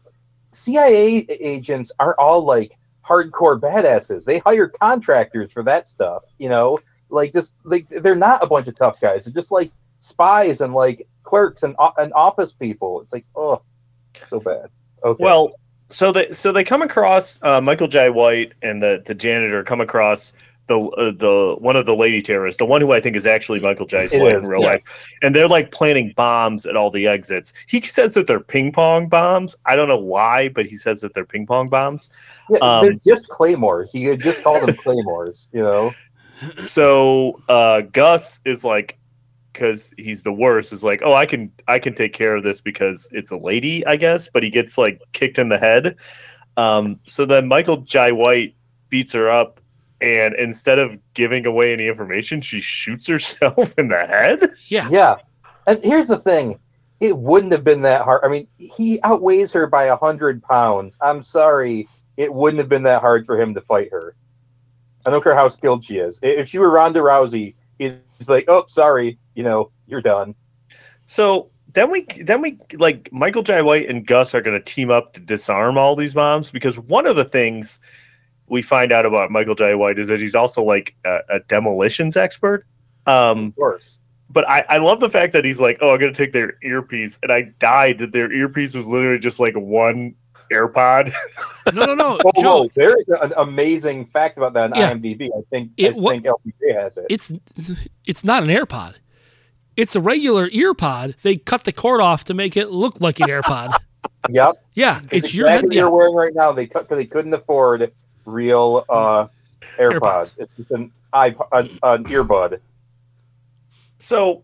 CIA agents aren't all like hardcore badasses. They hire contractors for that stuff. You know, like just like they're not a bunch of tough guys. They're just like spies and like clerks and, and office people. It's like, oh, so bad. Okay. Well, so they so they come across uh, Michael Jai White and the the janitor come across the uh, the one of the lady terrorists, the one who I think is actually Michael Jai White in real yeah. life, and they're like planting bombs at all the exits. He says that they're ping pong bombs. I don't know why, but he says that they're ping pong bombs. yeah, um, they're just claymores. He just called them claymores. You know, So uh, Gus is like, because he's the worst, is like, oh, I can I can take care of this because it's a lady, I guess. But he gets like kicked in the head. Um, so then Michael Jai White beats her up, and instead of giving away any information, she shoots herself in the head. Yeah. yeah. And here's the thing: it wouldn't have been that hard. I mean, he outweighs her by a hundred pounds. I'm sorry, it wouldn't have been that hard for him to fight her. I don't care how skilled she is. If she were Ronda Rousey, he's like, "Oh, sorry, you know, you're done." So then we then we like Michael Jai White and Gus are going to team up to disarm all these bombs because one of the things we find out about Michael Jai White is that he's also like a, a demolitions expert. Um, Of course. but I, I love the fact that he's like, oh, I'm gonna take their earpiece, and I died that their earpiece was literally just like one AirPod. No, no, no. Oh, Joe, whoa, there is an amazing fact about that on Yeah. IMDb. I think It I wa- think LPJ has it. it's it's not an AirPod. It's a regular earpod. They cut the cord off to make it look like an AirPod. Yep, Yeah, it's, it's your head. exactly what Yeah. you're wearing right now. They cut because they couldn't afford real uh, AirPods. AirPods. It's just an iPod, an, an earbud. so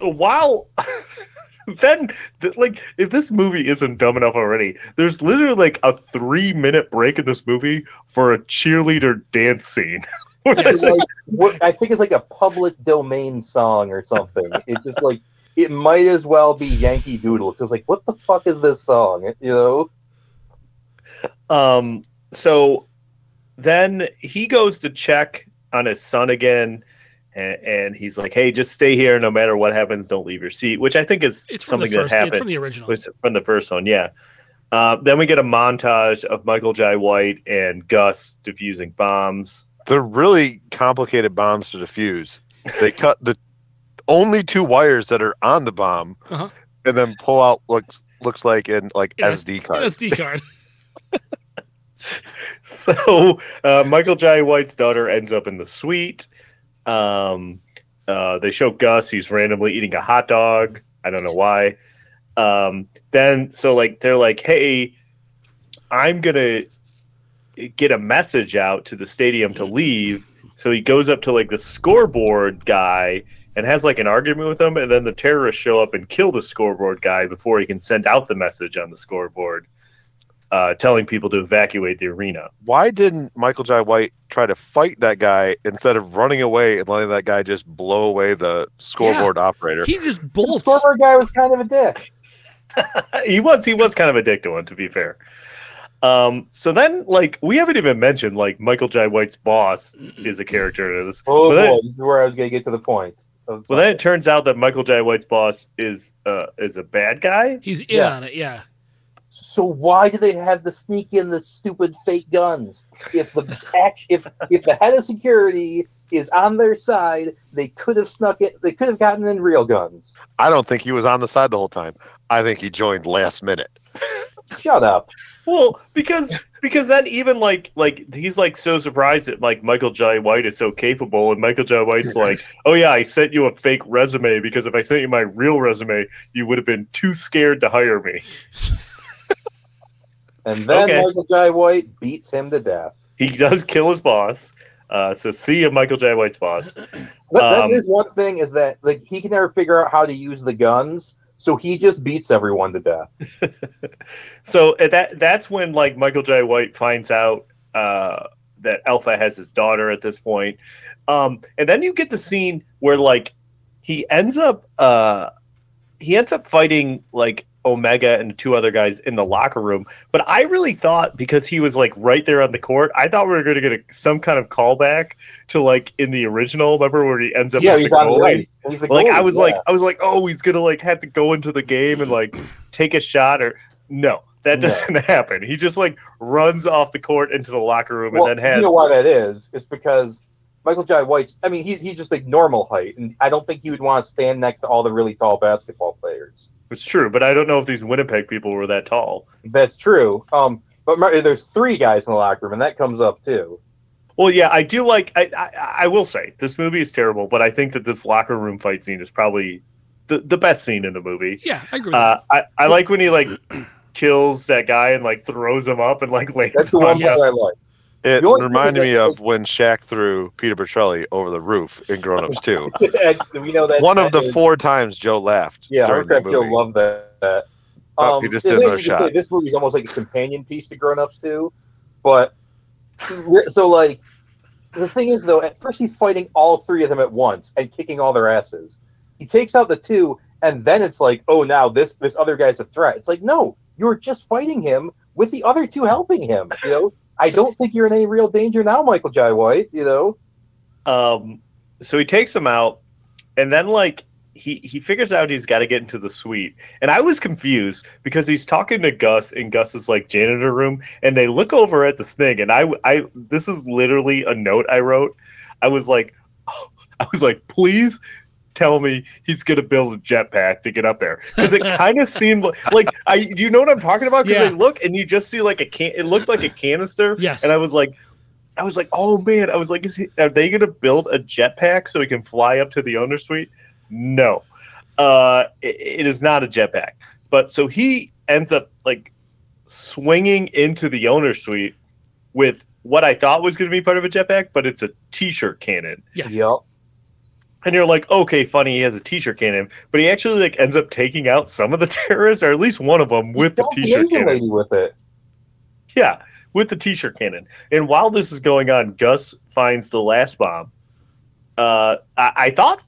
while then th- like if this movie isn't dumb enough already, there's literally like a three minute break in this movie for a cheerleader dance scene. Like what I think it's like a public domain song or something. It's just like it might as well be Yankee Doodle. It's just like what the fuck is this song? You know? Um, so then he goes to check on his son again, and, and he's like, "Hey, just stay here. No matter what happens, don't leave your seat." Which I think is It's something first. that It's happened from the original. from the first one. Yeah. Uh, then we get a montage of Michael Jai White and Gus defusing bombs. They're really complicated bombs to defuse. They cut the only two wires that are on the bomb, Uh-huh. and then pull out looks looks like an like An SD card. SD card. So uh, Michael Jai White's daughter ends up in the suite. Um, uh, they show Gus; he's randomly eating a hot dog. I don't know why. Um, then, so like they're like, "Hey, I'm gonna get a message out to the stadium to leave." So he goes up to like the scoreboard guy and has like an argument with him, and then the terrorists show up and kill the scoreboard guy before he can send out the message on the scoreboard, uh, telling people to evacuate the arena. Why didn't Michael Jai White try to fight that guy instead of running away and letting that guy just blow away the scoreboard operator? He just The scoreboard guy was kind of a dick. he was he was kind of a dick to one, to be fair. Um, so then, like, we haven't even mentioned like Michael Jai White's boss is a character in this. Oh But then- boy, this is where I was gonna get to the point. Well, then it turns out that Michael Jai White's boss is uh, is a bad guy. He's in Yeah. on it. Yeah. So why do they have the sneak in the stupid fake guns? If the act, if if the head of security is on their side, they could have snuck it. They could have gotten in real guns. I don't think he was on the side the whole time. I think he joined last minute. Shut up. Well, because because then even like like he's like so surprised that like Michael Jai White is so capable, and Michael Jai White's like, "Oh yeah, I sent you a fake resume because if I sent you my real resume, you would have been too scared to hire me." And then Okay. Michael Jai White beats him to death. He does kill his boss. Uh, so see you, Michael Jai White's boss. But that's Um, his one thing is that like he can never figure out how to use the guns, so he just beats everyone to death. So that that's when like Michael Jai White finds out uh, that Alpha has his daughter at this point, um, and then you get the scene where like he ends up uh, he ends up fighting like Omega and two other guys in the locker room. But I really thought because he was like right there on the court, I thought we were going to get a, some kind of callback to like in the original. Remember where he ends up Yeah, he's on the goalie? right. He's like I was yeah. like I was like, oh, he's gonna like have to go into the game and like take a shot or no, that No. doesn't happen. He just like runs off the court into the locker room well, and then has you know why that is? It's because Michael Jai White's. I mean, he's he's just like normal height, and I don't think he would want to stand next to all the really tall basketball players. It's true, but I don't know if these Winnipeg people were that tall. That's true. Um, but remember, there's three guys in the locker room, and that comes up too. Well, yeah, I do like. I, I I will say this movie is terrible, but I think that this locker room fight scene is probably the, the best scene in the movie. Yeah, I agree with Uh, I I like when he like kills that guy and like throws him up and like lands That's the on one him. part I like. It reminded me of when Shaq threw Peter Petrelli over the roof in Grown Ups 2. we know that One of the that is- four times Joe laughed. Yeah, during Aircraft Joe loved that. that. Oh, he um, just did another could say. This movie is almost like a companion piece to Grown Ups too, but so like the thing is though, at first he's fighting all three of them at once and kicking all their asses. He takes out the two, and then it's like, oh, now this this other guy's a threat. It's like, no, you were just fighting him with the other two helping him. You know, I don't think you're in any real danger now, Michael Jai White. You know, Um, so he takes him out, and then like he he figures out he's got to get into the suite, and I was confused because he's talking to Gus in Gus's like janitor room, and they look over at the thing, and I I this is literally a note I wrote. I was like, I was like, please tell me he's gonna build a jetpack to get up there because it kind of seemed like, like I do you know what I'm talking about? Because Yeah. they look and you just see like a can. It looked like a canister. Yes. And I was like, I was like, oh man, I was like, is he, are they going to build a jetpack so he can fly up to the owner suite? No, uh, it, it is not a jetpack. But so he ends up like swinging into the owner suite with what I thought was going to be part of a jetpack, but it's a t-shirt cannon. yep. And you're like, okay, funny, he has a t-shirt cannon, but he actually like ends up taking out some of the terrorists, or at least one of them, with the the t-shirt cannon. lady with it. Yeah, with the t-shirt cannon. And while this is going on, Gus finds the last bomb. Uh, I, I thought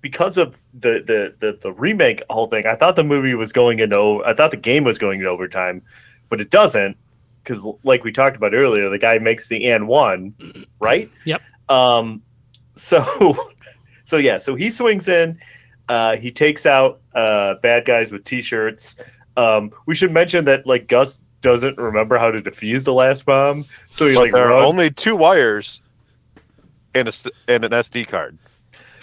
because of the, the the the remake whole thing, I thought the movie was going into. I thought the game was going into overtime, but it doesn't because, like we talked about earlier, the guy makes the and one, right? Yep. Um. So, so yeah. So he swings in. Uh, he takes out uh, bad guys with t-shirts. Um, we should mention that like Gus doesn't remember how to defuse the last bomb, so he like there are only two wires and a s and an SD card.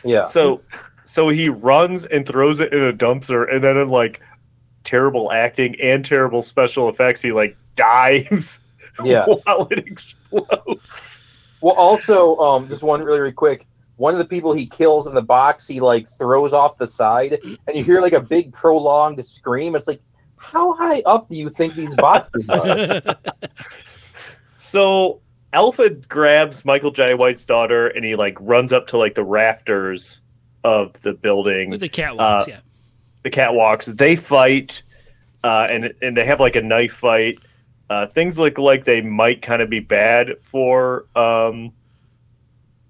Yeah. So so he runs and throws it in a dumpster, and then in like terrible acting and terrible special effects, he like dives Yeah. while it explodes. Well, also, um, just one really, really quick. One of the people he kills in the box, he like throws off the side, and you hear like a big prolonged scream. It's like, how high up do you think these boxes are? So Alpha grabs Michael Jai White's daughter, and he like runs up to like the rafters of the building. With the catwalks, Uh, yeah. the catwalks. They fight, uh, and and they have like a knife fight. Uh, things look like they might kind of be bad for um,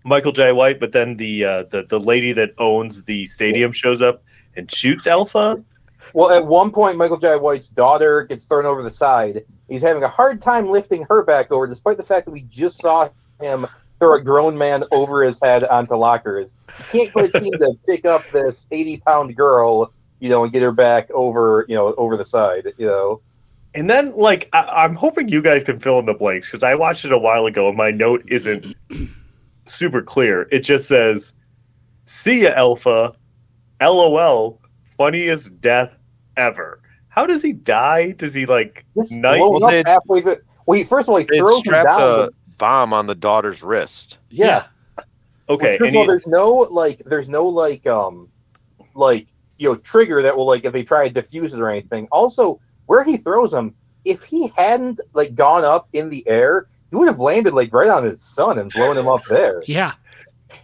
Michael Jai White, but then the uh, the the lady that owns the stadium shows up and shoots Alpha. Well, at one point, Michael Jai White's daughter gets thrown over the side. He's having a hard time lifting her back over, despite the fact that we just saw him throw a grown man over his head onto lockers. He can't quite seem to pick up this 80 pound girl, you know, and get her back over, you know, over the side, you know. And then, like, I- I'm hoping you guys can fill in the blanks because I watched it a while ago and my note isn't super clear. It just says, "See ya, Alpha." LOL. Funniest death ever. How does he die? Does he like Just knife? Well, halfway through. Well, he, first of all, he It throws him down. a bomb on the daughter's wrist. yeah. Okay, Well, first and of all, he- there's no like, there's no like, um, like you know, trigger that will like if they try to defuse it or anything. Also, where he throws him, if he hadn't like gone up in the air, he would have landed like right on his son and blown him up there. Yeah.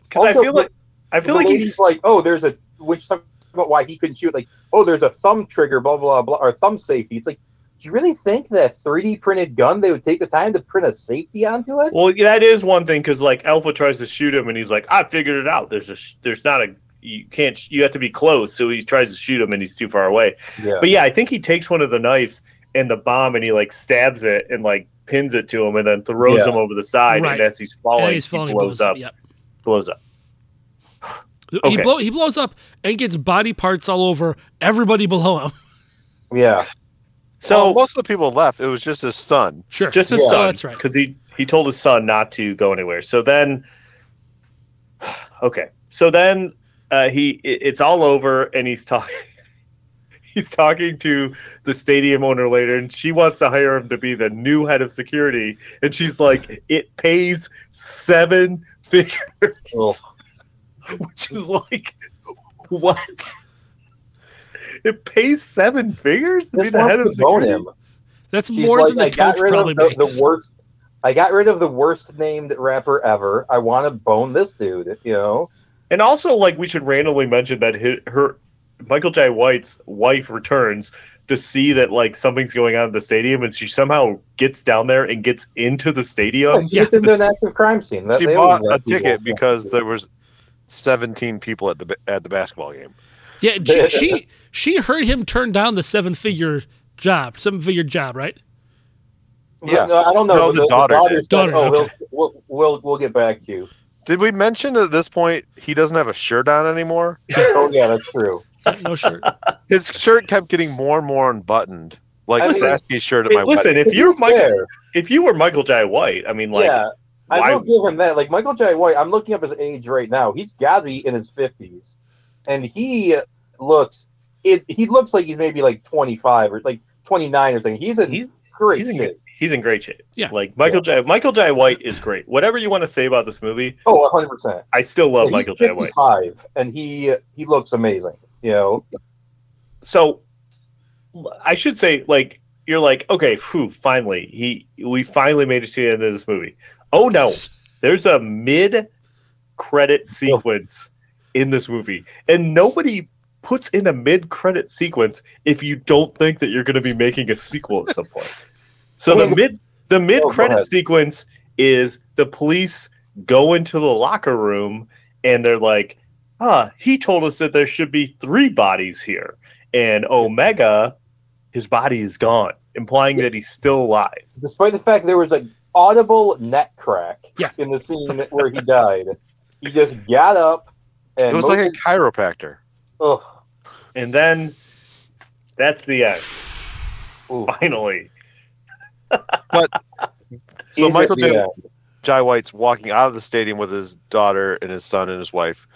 because I feel like I feel like he's like, oh, there's a which about why he couldn't shoot. Like, oh, there's a thumb trigger, blah blah blah, or thumb safety. It's like, do you really think that 3D printed gun they would take the time to print a safety onto it? Well, that is one thing because like Alpha tries to shoot him and he's like, "I figured it out. There's a there's not a you can't you have to be close." So he tries to shoot him and he's too far away. Yeah. But yeah, I think he takes one of the knives and the bomb and he like stabs it and like pins it to him and then throws Yeah. him over the side. Right. And as he's falling, and he's falling. he blows up. Yep. Blows up. He, Okay. blow, he blows up and gets body parts all over everybody below him. yeah. So Well, most of the people left. It was just his son. Sure. just his Yeah. son, Oh, that's right. because he he told his son not to go anywhere. So then, okay, so then uh, he it- it's all over, and he's talking. He's talking to the stadium owner later, and she wants to hire him to be the new head of security. And she's like, "It pays seven figures," Oh. which is like, what? It pays seven figures to be the head of wants to security. him. That's She's more like, than the I got coach rid probably of the, makes. the worst. I got rid of the worst named rapper ever. I want to bone this dude. You know. And also, like, we should randomly mention that hi her Michael Jai White's wife returns to see that like something's going on in the stadium, and she somehow gets down there and gets into the stadium. She gets into an active crime scene. That, She they bought a ticket because there was 17 people at the at the basketball game. Yeah, she, she she heard him turn down the seven figure job, seven figure job, right? Yeah. No, I don't know. No, the daughter daughter did. said, oh, Daughter, oh, okay. we'll, we'll we'll we'll get back to you. Did we mention at this point he doesn't have a shirt on anymore? Oh yeah, that's true. No shirt. His shirt kept getting more and more unbuttoned, like I mean- Sasuke shirt at my listen, wedding. if you're Michael, fair, if you were Michael Jai White, I mean, like, yeah, I why- will give him that. Like Michael Jai White, I'm looking up his age right now. He's got to be in his 50s, and he looks it. He looks like he's maybe like 25 or like 29 or something. He's in He's- great he's in shape. he's in great shape. Yeah. like Michael J. Michael Jai White is great. Whatever you want to say about this movie, Oh, 100. percent I still love He's Michael Jai White. 55, and he he looks amazing. You know, so I should say, like, you're like, okay, phew, finally, he we finally made it to the end of this movie. Oh no, there's a mid credit oh. sequence in this movie, and nobody puts in a mid credit sequence if you don't think that you're going to be making a sequel at some point. So the mid the mid Oh, credit ahead. sequence is the police go into the locker room and they're like, ah, he told us that there should be three bodies here. And Omega, his body is gone, implying that he's still alive. despite the fact there was an audible neck crack Yeah. in the scene where he died, he just got up and It was like a chiropractor. ugh, And then that's the end. ooh. Finally. But so Is Michael J. Jai White's walking out of the stadium with his daughter and his son and his wife,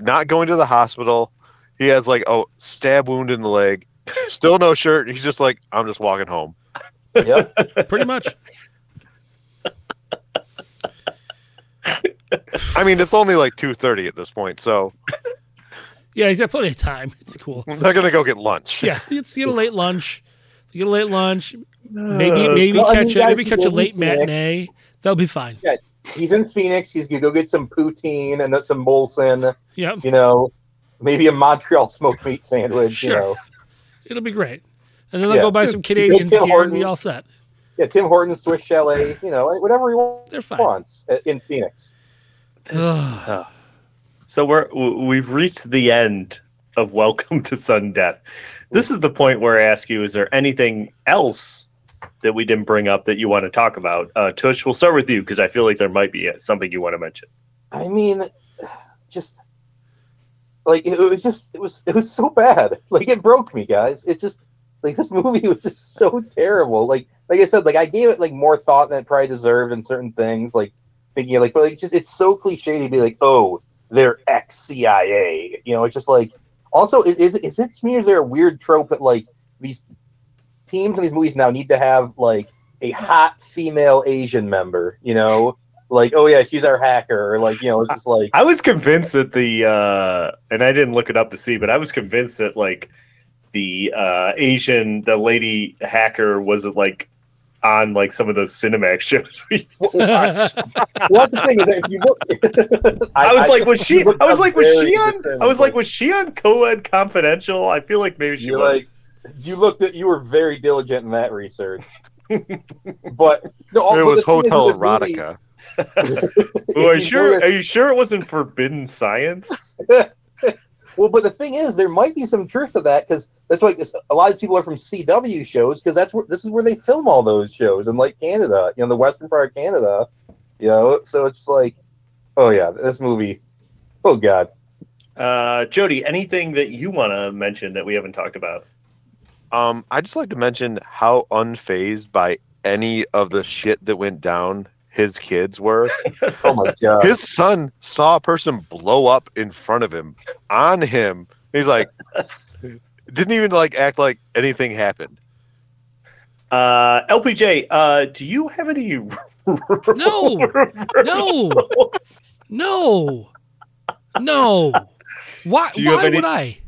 not going to the hospital. He has like a stab wound in the leg, still no shirt. He's just like, I'm just walking home. Yep. Pretty much. I mean, it's only like two thirty at this point, so Yeah, he's got plenty of time. It's cool. they're gonna go get lunch. Yeah, it's get a late lunch. Get a late lunch. Maybe uh, maybe Well, I mean, catch a maybe catch a isn't late sick. matinee. That'll be fine. He's in Phoenix. He's gonna go get some poutine and some Molson. Yep. You know, maybe a Montreal smoked meat sandwich. You Sure. know, It'll be great. And then they'll Yeah. go buy some Tim Canadiens gear and be all set. yeah, Tim Hortons, Swiss Chalet. You know, whatever he They're fine. wants in Phoenix. Uh, so we're we've reached the end of Welcome to Sudden Death. This is the point where I ask you: Is there anything else that we didn't bring up that you want to talk about? Uh, Tush, we'll start with you because I feel like there might be uh, something you want to mention. I mean, just like it was just it was it was so bad. Like it broke me, guys. It just like this movie was just so terrible. Like like I said, like I gave it like more thought than it probably deserved in certain things. Like thinking like, but like just it's so cliche to be like, oh, they're ex CIA. You know, it's just like. Also, is is is it to me? Is there a weird trope that like these teams in these movies now need to have like a hot female Asian member? You know, like oh yeah, she's our hacker, or like you know, it's just like I was convinced that the uh, and I didn't look it up to see, but I was convinced that like the uh, Asian, the lady hacker was like on like some of those Cinemax shows we used to watch. well, that's the thing is that if you look, I was like, was she? I was like, was she on? I was like, like, was she on Co-ed Confidential? I feel like maybe she was. like you looked at you were very diligent in that research. but no, It was the is Hotel with this movie- Erotica. Well, are you sure? Are you sure it wasn't Forbidden Science? Well, but the thing is, there might be some truth to that because that's why this- a lot of people are from CW shows because that's where this is where they film all those shows in like Canada, you know, the western part of Canada, you know. So it's like, oh yeah, this movie, oh god, Uh, Jody, anything that you want to mention that we haven't talked about? Um, I just like to mention how unfazed by any of the shit that went down his kids were. oh my god, His son saw a person blow up in front of him on him. He's like, didn't even like act like anything happened. Uh, LPJ, uh, do you have any? No. No. No. No. Why Do you have why any- would I?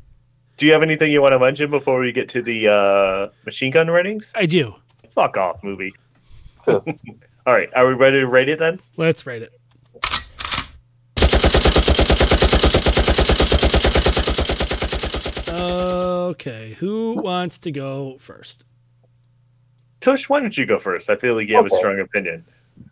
Do you have anything you want to mention before we get to the uh, machine gun ratings? I do. Fuck off, movie. All right, are we ready to rate it then? Let's rate it. Okay, who wants to go first? Tush, why don't you go first? I feel like you have a strong opinion.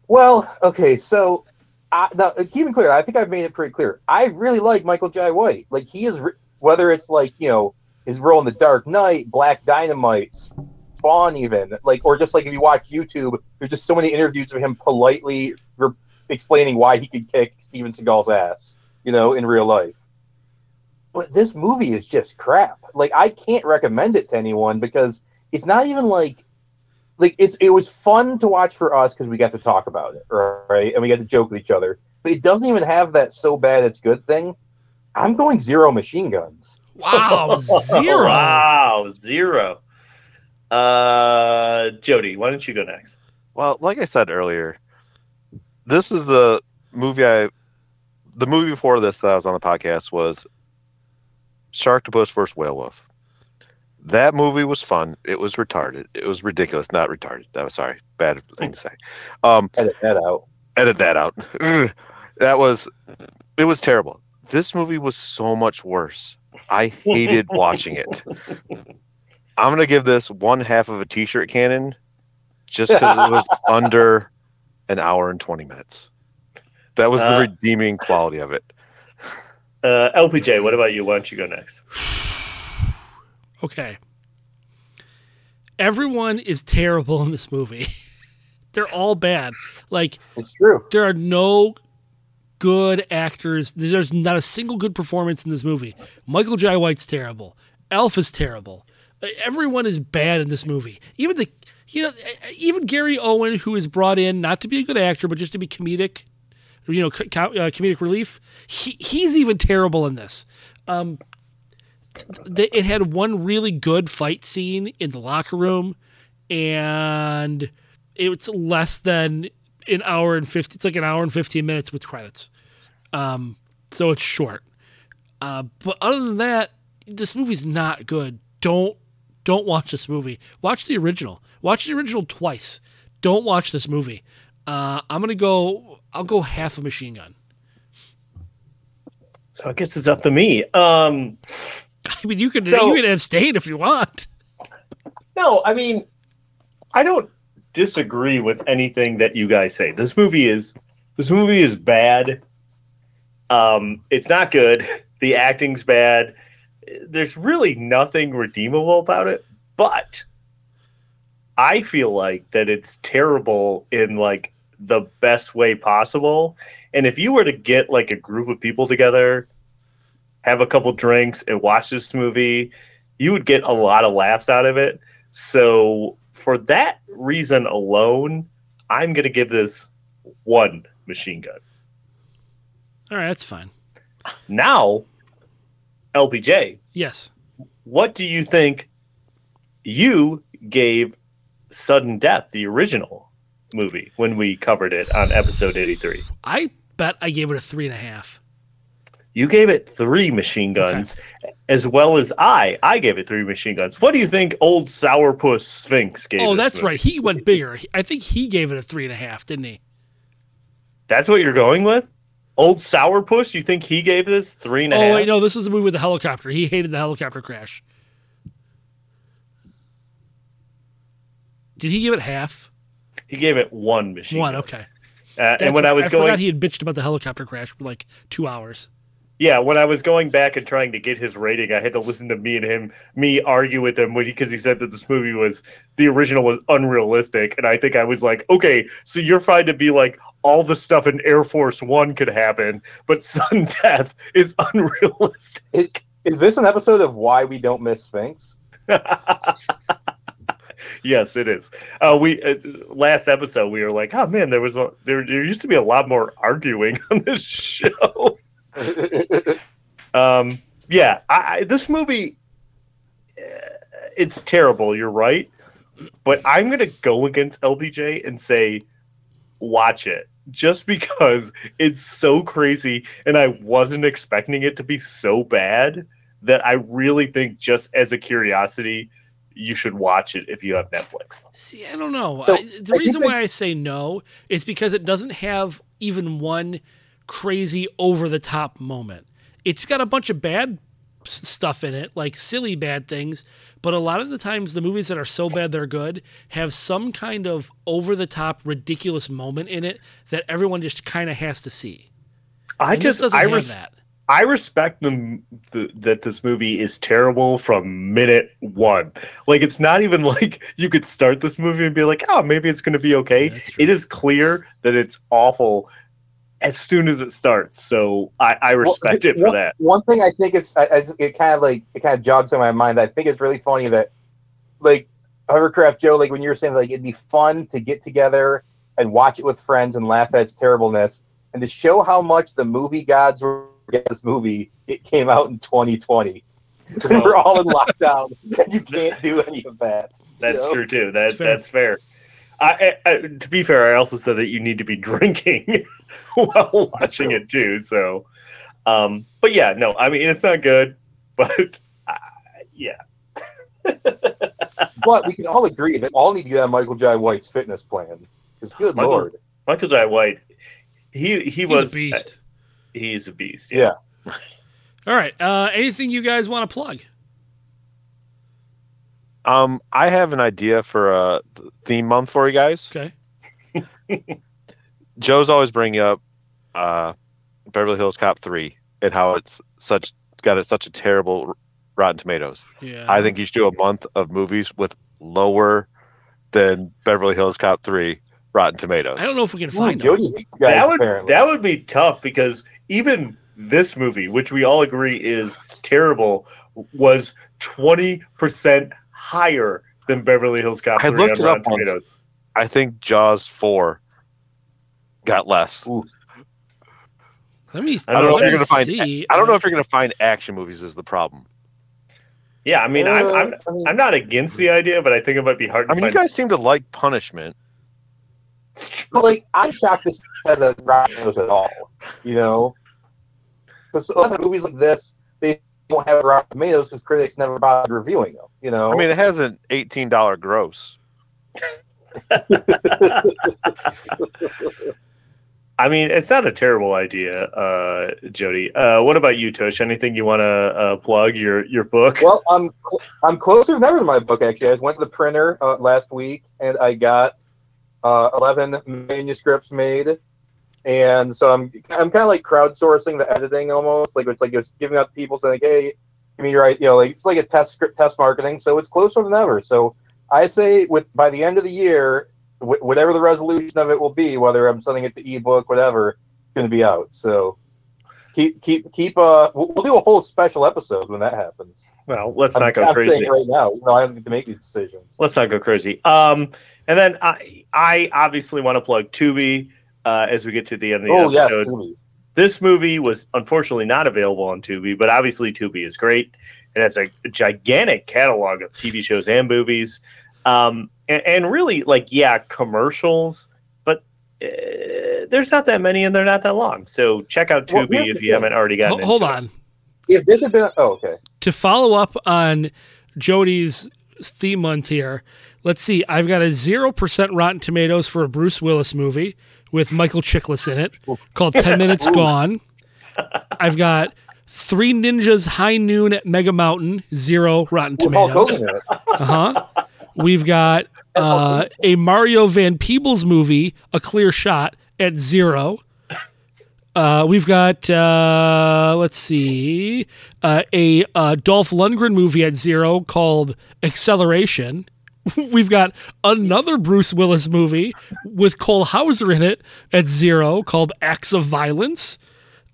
Well, okay, so I, now keep it clear. I think I've made it pretty clear. I really like Michael Jai White. Like he is, re- whether it's like you know his role in The Dark Knight, Black Dynamite, Spawn, even like, or just like if you watch YouTube, there's just so many interviews of him politely re- explaining why he could kick Steven Seagal's ass, you know, in real life. But this movie is just crap. Like I can't recommend it to anyone because it's not even like like it's it was fun to watch for us because we got to talk about it, right? And we got to joke with each other. But it doesn't even have that so bad it's good thing. I'm going zero machine guns. Wow, zero. wow, zero. Uh, Jody, why don't you go next? Well, like I said earlier, this is the movie I the movie before this that I was on the podcast was Sharktopus vs. Whale Wolf. That movie was fun. It was retarded. It was ridiculous. Not retarded. That was sorry. Bad thing to say. Um, Edit that out. edit that out. That was it was terrible. This movie was so much worse. I hated watching it. I'm gonna give this one half of a t-shirt cannon just because it was under an hour and 20 minutes. That was the Uh, redeeming quality of it. Uh, LPJ, what about you? Why don't you go next? Okay. Everyone is terrible in this movie. They're all bad. Like It's true. there are no good actors. There's not a single good performance in this movie. Michael Jai White's terrible. Elf is terrible. Everyone is bad in this movie. Even the you know even Gary Owen, who is brought in not to be a good actor but just to be comedic, you know, co- uh, comedic relief. He he's even terrible in this. Um, th- it had one really good fight scene in the locker room, and it's less than an hour and 50 it's like an hour and 15 minutes with credits. Um so it's short. Uh but other than that this movie's not good. Don't don't watch this movie. Watch the original. Watch the original twice. Don't watch this movie. Uh i'm gonna go I'll go half a machine gun. So I guess it's up to me. Um, I mean, you can So- you can abstain if you want. no, I mean, I don't disagree with anything that you guys say. This movie is this movie is bad. Um, it's not good. The acting's bad. There's really nothing redeemable about it. But I feel like that it's terrible in like the best way possible. And if you were to get like a group of people together, have a couple drinks, and watch this movie, you would get a lot of laughs out of it. So for that reason alone, I'm going to give this one machine gun. All right, that's fine. Now, LPJ, Yes. what do you think you gave Sudden Death, the original movie, when we covered it on episode 83? I bet I gave it a three and a half. You gave it three machine guns, as well as I. I gave it three machine guns. What do you think old Sourpuss Sphinx gave Oh, that's movie? right. He went bigger. I think he gave it a three and a half, didn't he? That's what you're going with? Old Sourpuss? You think he gave this three and a half? Oh wait, no, this is the movie with the helicopter. He hated the helicopter crash. Did he give it half? He gave it one machine One, gun. okay. Uh, and when I was forgot going, he had bitched about the helicopter crash for like two hours. Yeah, when I was going back and trying to get his rating, I had to listen to me and him, me argue with him when because he, said that this movie was the original was unrealistic, and I think I was like, okay, so you're fine to be like all the stuff in Air Force One could happen, but sudden death is unrealistic. Is this an episode of Why We Don't Miss Sphinx? yes, it is. Uh, we uh, last episode we were like, oh man, there was a, there there used to be a lot more arguing on this show. Um, yeah, I, I, this movie, uh, it's terrible. You're right, but I'm gonna go against LPJ and say, watch it. Just because it's so crazy, and I wasn't expecting it to be so bad that I really think, just as a curiosity, you should watch it if you have Netflix. See, I don't know. So, I, I the think reason that- why I say no is because it doesn't have even one crazy over the top moment. It's got a bunch of bad stuff in it, like silly bad things, but a lot of the times the movies that are so bad they're good have some kind of over the top ridiculous moment in it that everyone just kind of has to see. I And just doesn't I res- that. I respect them the, that this movie is terrible from minute one. Like it's not even like you could start this movie and be like, oh, maybe it's going to be okay. Yeah, it is clear that it's awful as soon as it starts. So I, I respect Well, it for one, that. One thing I think it's I, I, it kind of like it kind of jogs in my mind. I think it's really funny that like Hovercraft Joe, like when you were saying like it'd be fun to get together and watch it with friends and laugh at its terribleness, and to show how much the movie gods were against this movie. It came out in 2020. we're all in lockdown, and you can't do any of that. That's you know? true too. That That's fair. that's fair. I, I, I, to be fair, I also said that you need to be drinking while watching it too. So, um, but yeah, no, I mean it's not good, but uh, yeah, But we can all agree that all need to get on Michael Jai White's fitness plan. Because good Michael- lord, Michael Jai White, he he He's was a beast. he's a beast. yeah. All right. Uh, anything you guys want to plug? Um, I have an idea for a theme month for you guys. Okay. Joe's always bringing up uh, Beverly Hills Cop three and how it's such got it such a terrible Rotten Tomatoes. Yeah. I think you should do a month of movies with lower than Beverly Hills Cop three Rotten Tomatoes. I don't know if we can find them. Jody hates you guys, that would apparently. that would be tough because even this movie, which we all agree is terrible, was twenty percent higher than Beverly Hills Cop I 3 looked on it up Rotten once. Tomatoes. I think Jaws four got less. Ooh, Let me. I don't know if you're gonna find. See. I don't know if you're gonna find action movies is the problem. Yeah, I mean, I'm, Uh, I'm I mean- I'm not against the idea, but I think it might be hard to I mean, you guys seem to like punishment. But like, I'm shocked this has a Rotten at all. You know, because other movies like this, they don't have Rotten Tomatoes because critics never bothered reviewing them. You know, I mean, it has an eighteen dollar gross. I mean, it's not a terrible idea, uh, Jody. Uh, what about you, Tosh? Anything you want to uh, plug your your book? Well, I'm I'm closer than ever to my book. Actually, I went to the printer uh, last week and I got uh, eleven manuscripts made, and so I'm I'm kind of like crowdsourcing the editing almost. Like it's like just giving out people saying, like, "Hey, give me your right." You know, like it's like a test script, test marketing. So it's closer than ever. So I say with by the end of the year, wh- whatever the resolution of it will be, whether I'm sending it to ebook, whatever, it's going to be out. So keep keep keep. Uh, we'll we'll do a whole special episode when that happens. well, let's I'm, not go I'm crazy. saying right now. You know, I have to make these decisions. let's not go crazy. Um, and then I I obviously want to plug Tubi uh, as we get to the end of the Oh episode. Tubi. This movie was unfortunately not available on Tubi, but obviously Tubi is great. It has a gigantic catalog of TV shows and movies, um, and, and really like yeah, commercials, but uh, there's not that many and they're not that long. So check out Well, Tubi here's if you haven't already gotten. Ho- hold on. If this had been, oh okay. To follow up on Jody's theme month here, let's see. I've got a 0% Rotten Tomatoes for a Bruce Willis movie with Michael Chiklis in it called 10 Minutes Gone. I've got Three Ninjas High Noon at Mega Mountain, zero Rotten Tomatoes. Hogan in it. Uh huh. We've got uh, a Mario Van Peebles movie, A Clear Shot, at zero. Uh, we've got, uh, let's see, uh, a uh, Dolph Lundgren movie at zero called Acceleration. We've got another Bruce Willis movie with Cole Hauser in it at zero called Acts of Violence.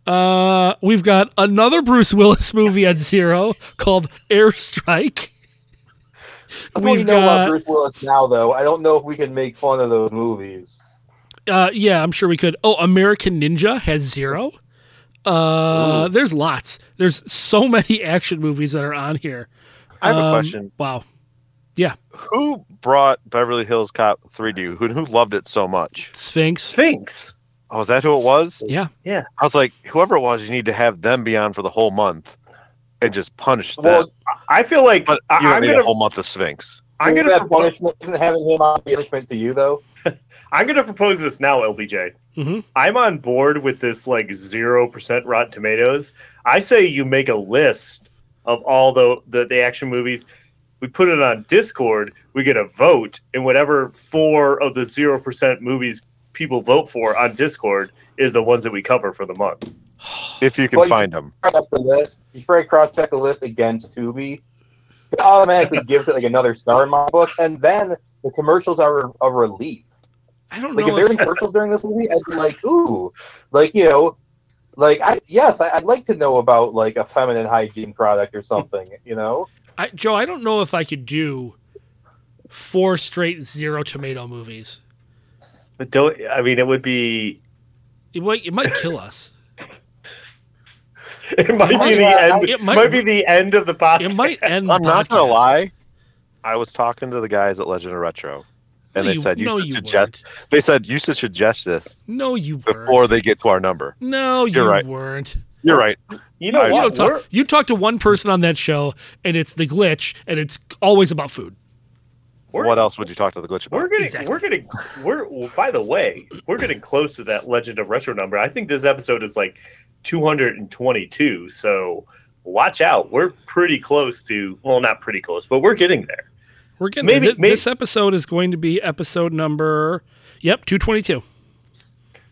Uh, we've got another Bruce Willis movie at zero called Airstrike. That's what we We've know about Bruce Willis now, though. I don't know if we can make fun of those movies. Uh, yeah, I'm sure we could. Oh, American Ninja has zero. Uh, there's lots. There's so many action movies that are on here. I have a Um, question. Wow. Who brought Beverly Hills Cop 3 to you? Who, who loved it so much? Sphinx. Sphinx. Oh, is that who it was? Yeah. Yeah. I was like, whoever it was, you need to have them be on for the whole month and just punish them. Well, I feel like but I, you don't I'm need gonna a whole month of Sphinx. I'm gonna that propose, punishment. Isn't having him on punishment to you, though? I'm gonna propose this now, LPJ. Mhm. I'm on board with this like zero percent Rotten Tomatoes. I say you make a list of all the, the the action movies. We put it on Discord. We get a vote, and whatever four of the zero percent movies people vote for on Discord is the ones that we cover for the month. If you can Well, you find them. Cross the list. You should probably cross check the list against Tubi. It automatically gives it like another star in my book, and then the commercials are a relief. I don't Like if there are commercials during this movie, I'd be like, ooh, like you know, like I yes, I, I'd like to know about like a feminine hygiene product or something. You know, I, Joe, I don't know if I could do four straight zero tomato movies. But don't. I mean, it would be. It might, it might kill us. It might be the end. it It might- might, be the end of the podcast. It might end. I'm not gonna lie. I was talking to the guys at Legend of Retro, and No, they you- said you no, should you suggest. They said you should suggest this No, you weren't. before they get to our number. No, you You're right. weren't. You're right. You know I- You don't talk. You talk to one person on that show, and it's the glitch, and it's always about food. We're- What else would you talk to the glitch about? We're getting, Exactly. we're getting, we're. By the way, we're getting close to that Legend of Retro number. I think this episode is like 222. So watch out. We're pretty close to. Well, not pretty close, but we're getting there. We're getting Maybe- maybe, maybe- this episode is going to be episode number. Yep, two twenty two.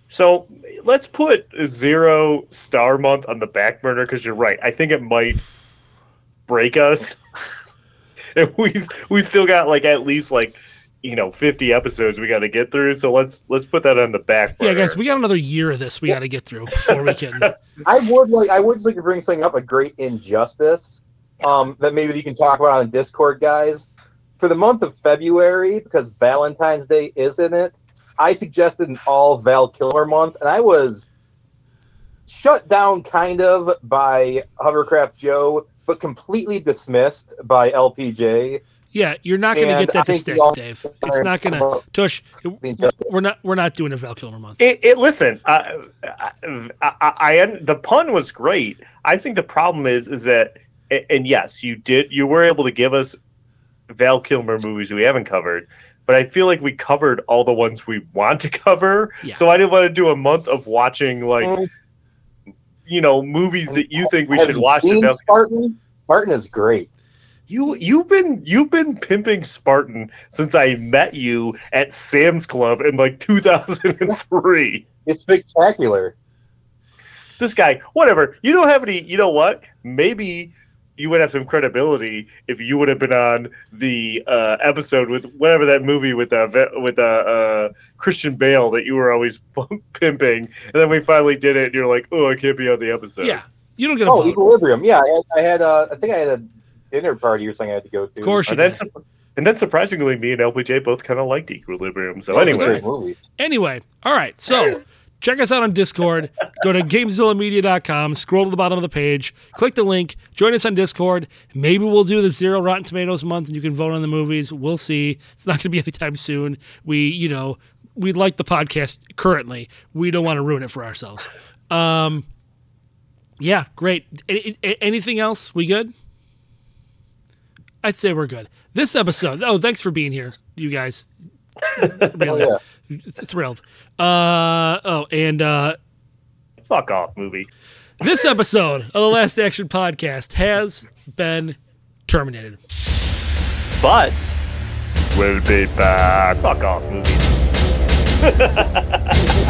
So let's put a zero star month on the back burner because you're right. I think it might break us. and we we still got like at least like you know 50 episodes we got to get through. So let's let's put that on the back burner. Yeah, guys, we got another year of this we got to get through before we can. I would like I would like to bring something up a great injustice um, that maybe you can talk about on Discord, guys. For the month of February, because Valentine's Day is in it, I suggested an all Val Kilmer month, and I was shut down kind of by Hovercraft Joe, but completely dismissed by LPJ. Yeah, you're not going to get that I to stick, all- Dave. It's not going to. Tush, we're not. We're not doing a Val Kilmer month. It, it listen, uh, I, I, I, the pun was great. I think the problem is is that, and yes, you did, you were able to give us Val Kilmer movies we haven't covered, but I feel like we covered all the ones we want to cover. Yeah. So I didn't want to do a month of watching like Mm. you know movies that you think we should watch. that seen Val- Spartan? Spartan is great. You you've been you've been pimping Spartan since I met you at Sam's Club in like 2003. It's spectacular. this guy, whatever. You don't have any. You know what? Maybe you would have some credibility if you would have been on the uh, episode with whatever that movie with uh, with uh, uh, Christian Bale that you were always pimping, and then we finally did it, and you're like, oh, I can't be on the episode. Yeah, you don't get a Oh, vote. Equilibrium. Yeah, I had, I had uh, I think I had a dinner party or something I had to go to. Of course you And then, did. sup- and then surprisingly, me and LPJ both kind of liked Equilibrium. So, Yeah, it was a anyways, great movie. Anyway, all right. So check us out on Discord. Go to GameZillaMedia.com, scroll to the bottom of the page, click the link, join us on Discord. Maybe we'll do the zero Rotten Tomatoes month and you can vote on the movies. We'll see. It's not going to be anytime soon. We, you know, we like the podcast currently. We don't want to ruin it for ourselves. Um, yeah, great. A- a- anything else? We good? I'd say we're good. This episode. Oh, thanks for being here, you guys. Oh, Really yeah. thrilled. Uh oh, and uh fuck off, movie. this episode of the Last Action Podcast has been terminated. But we'll be back. Fuck off, movie.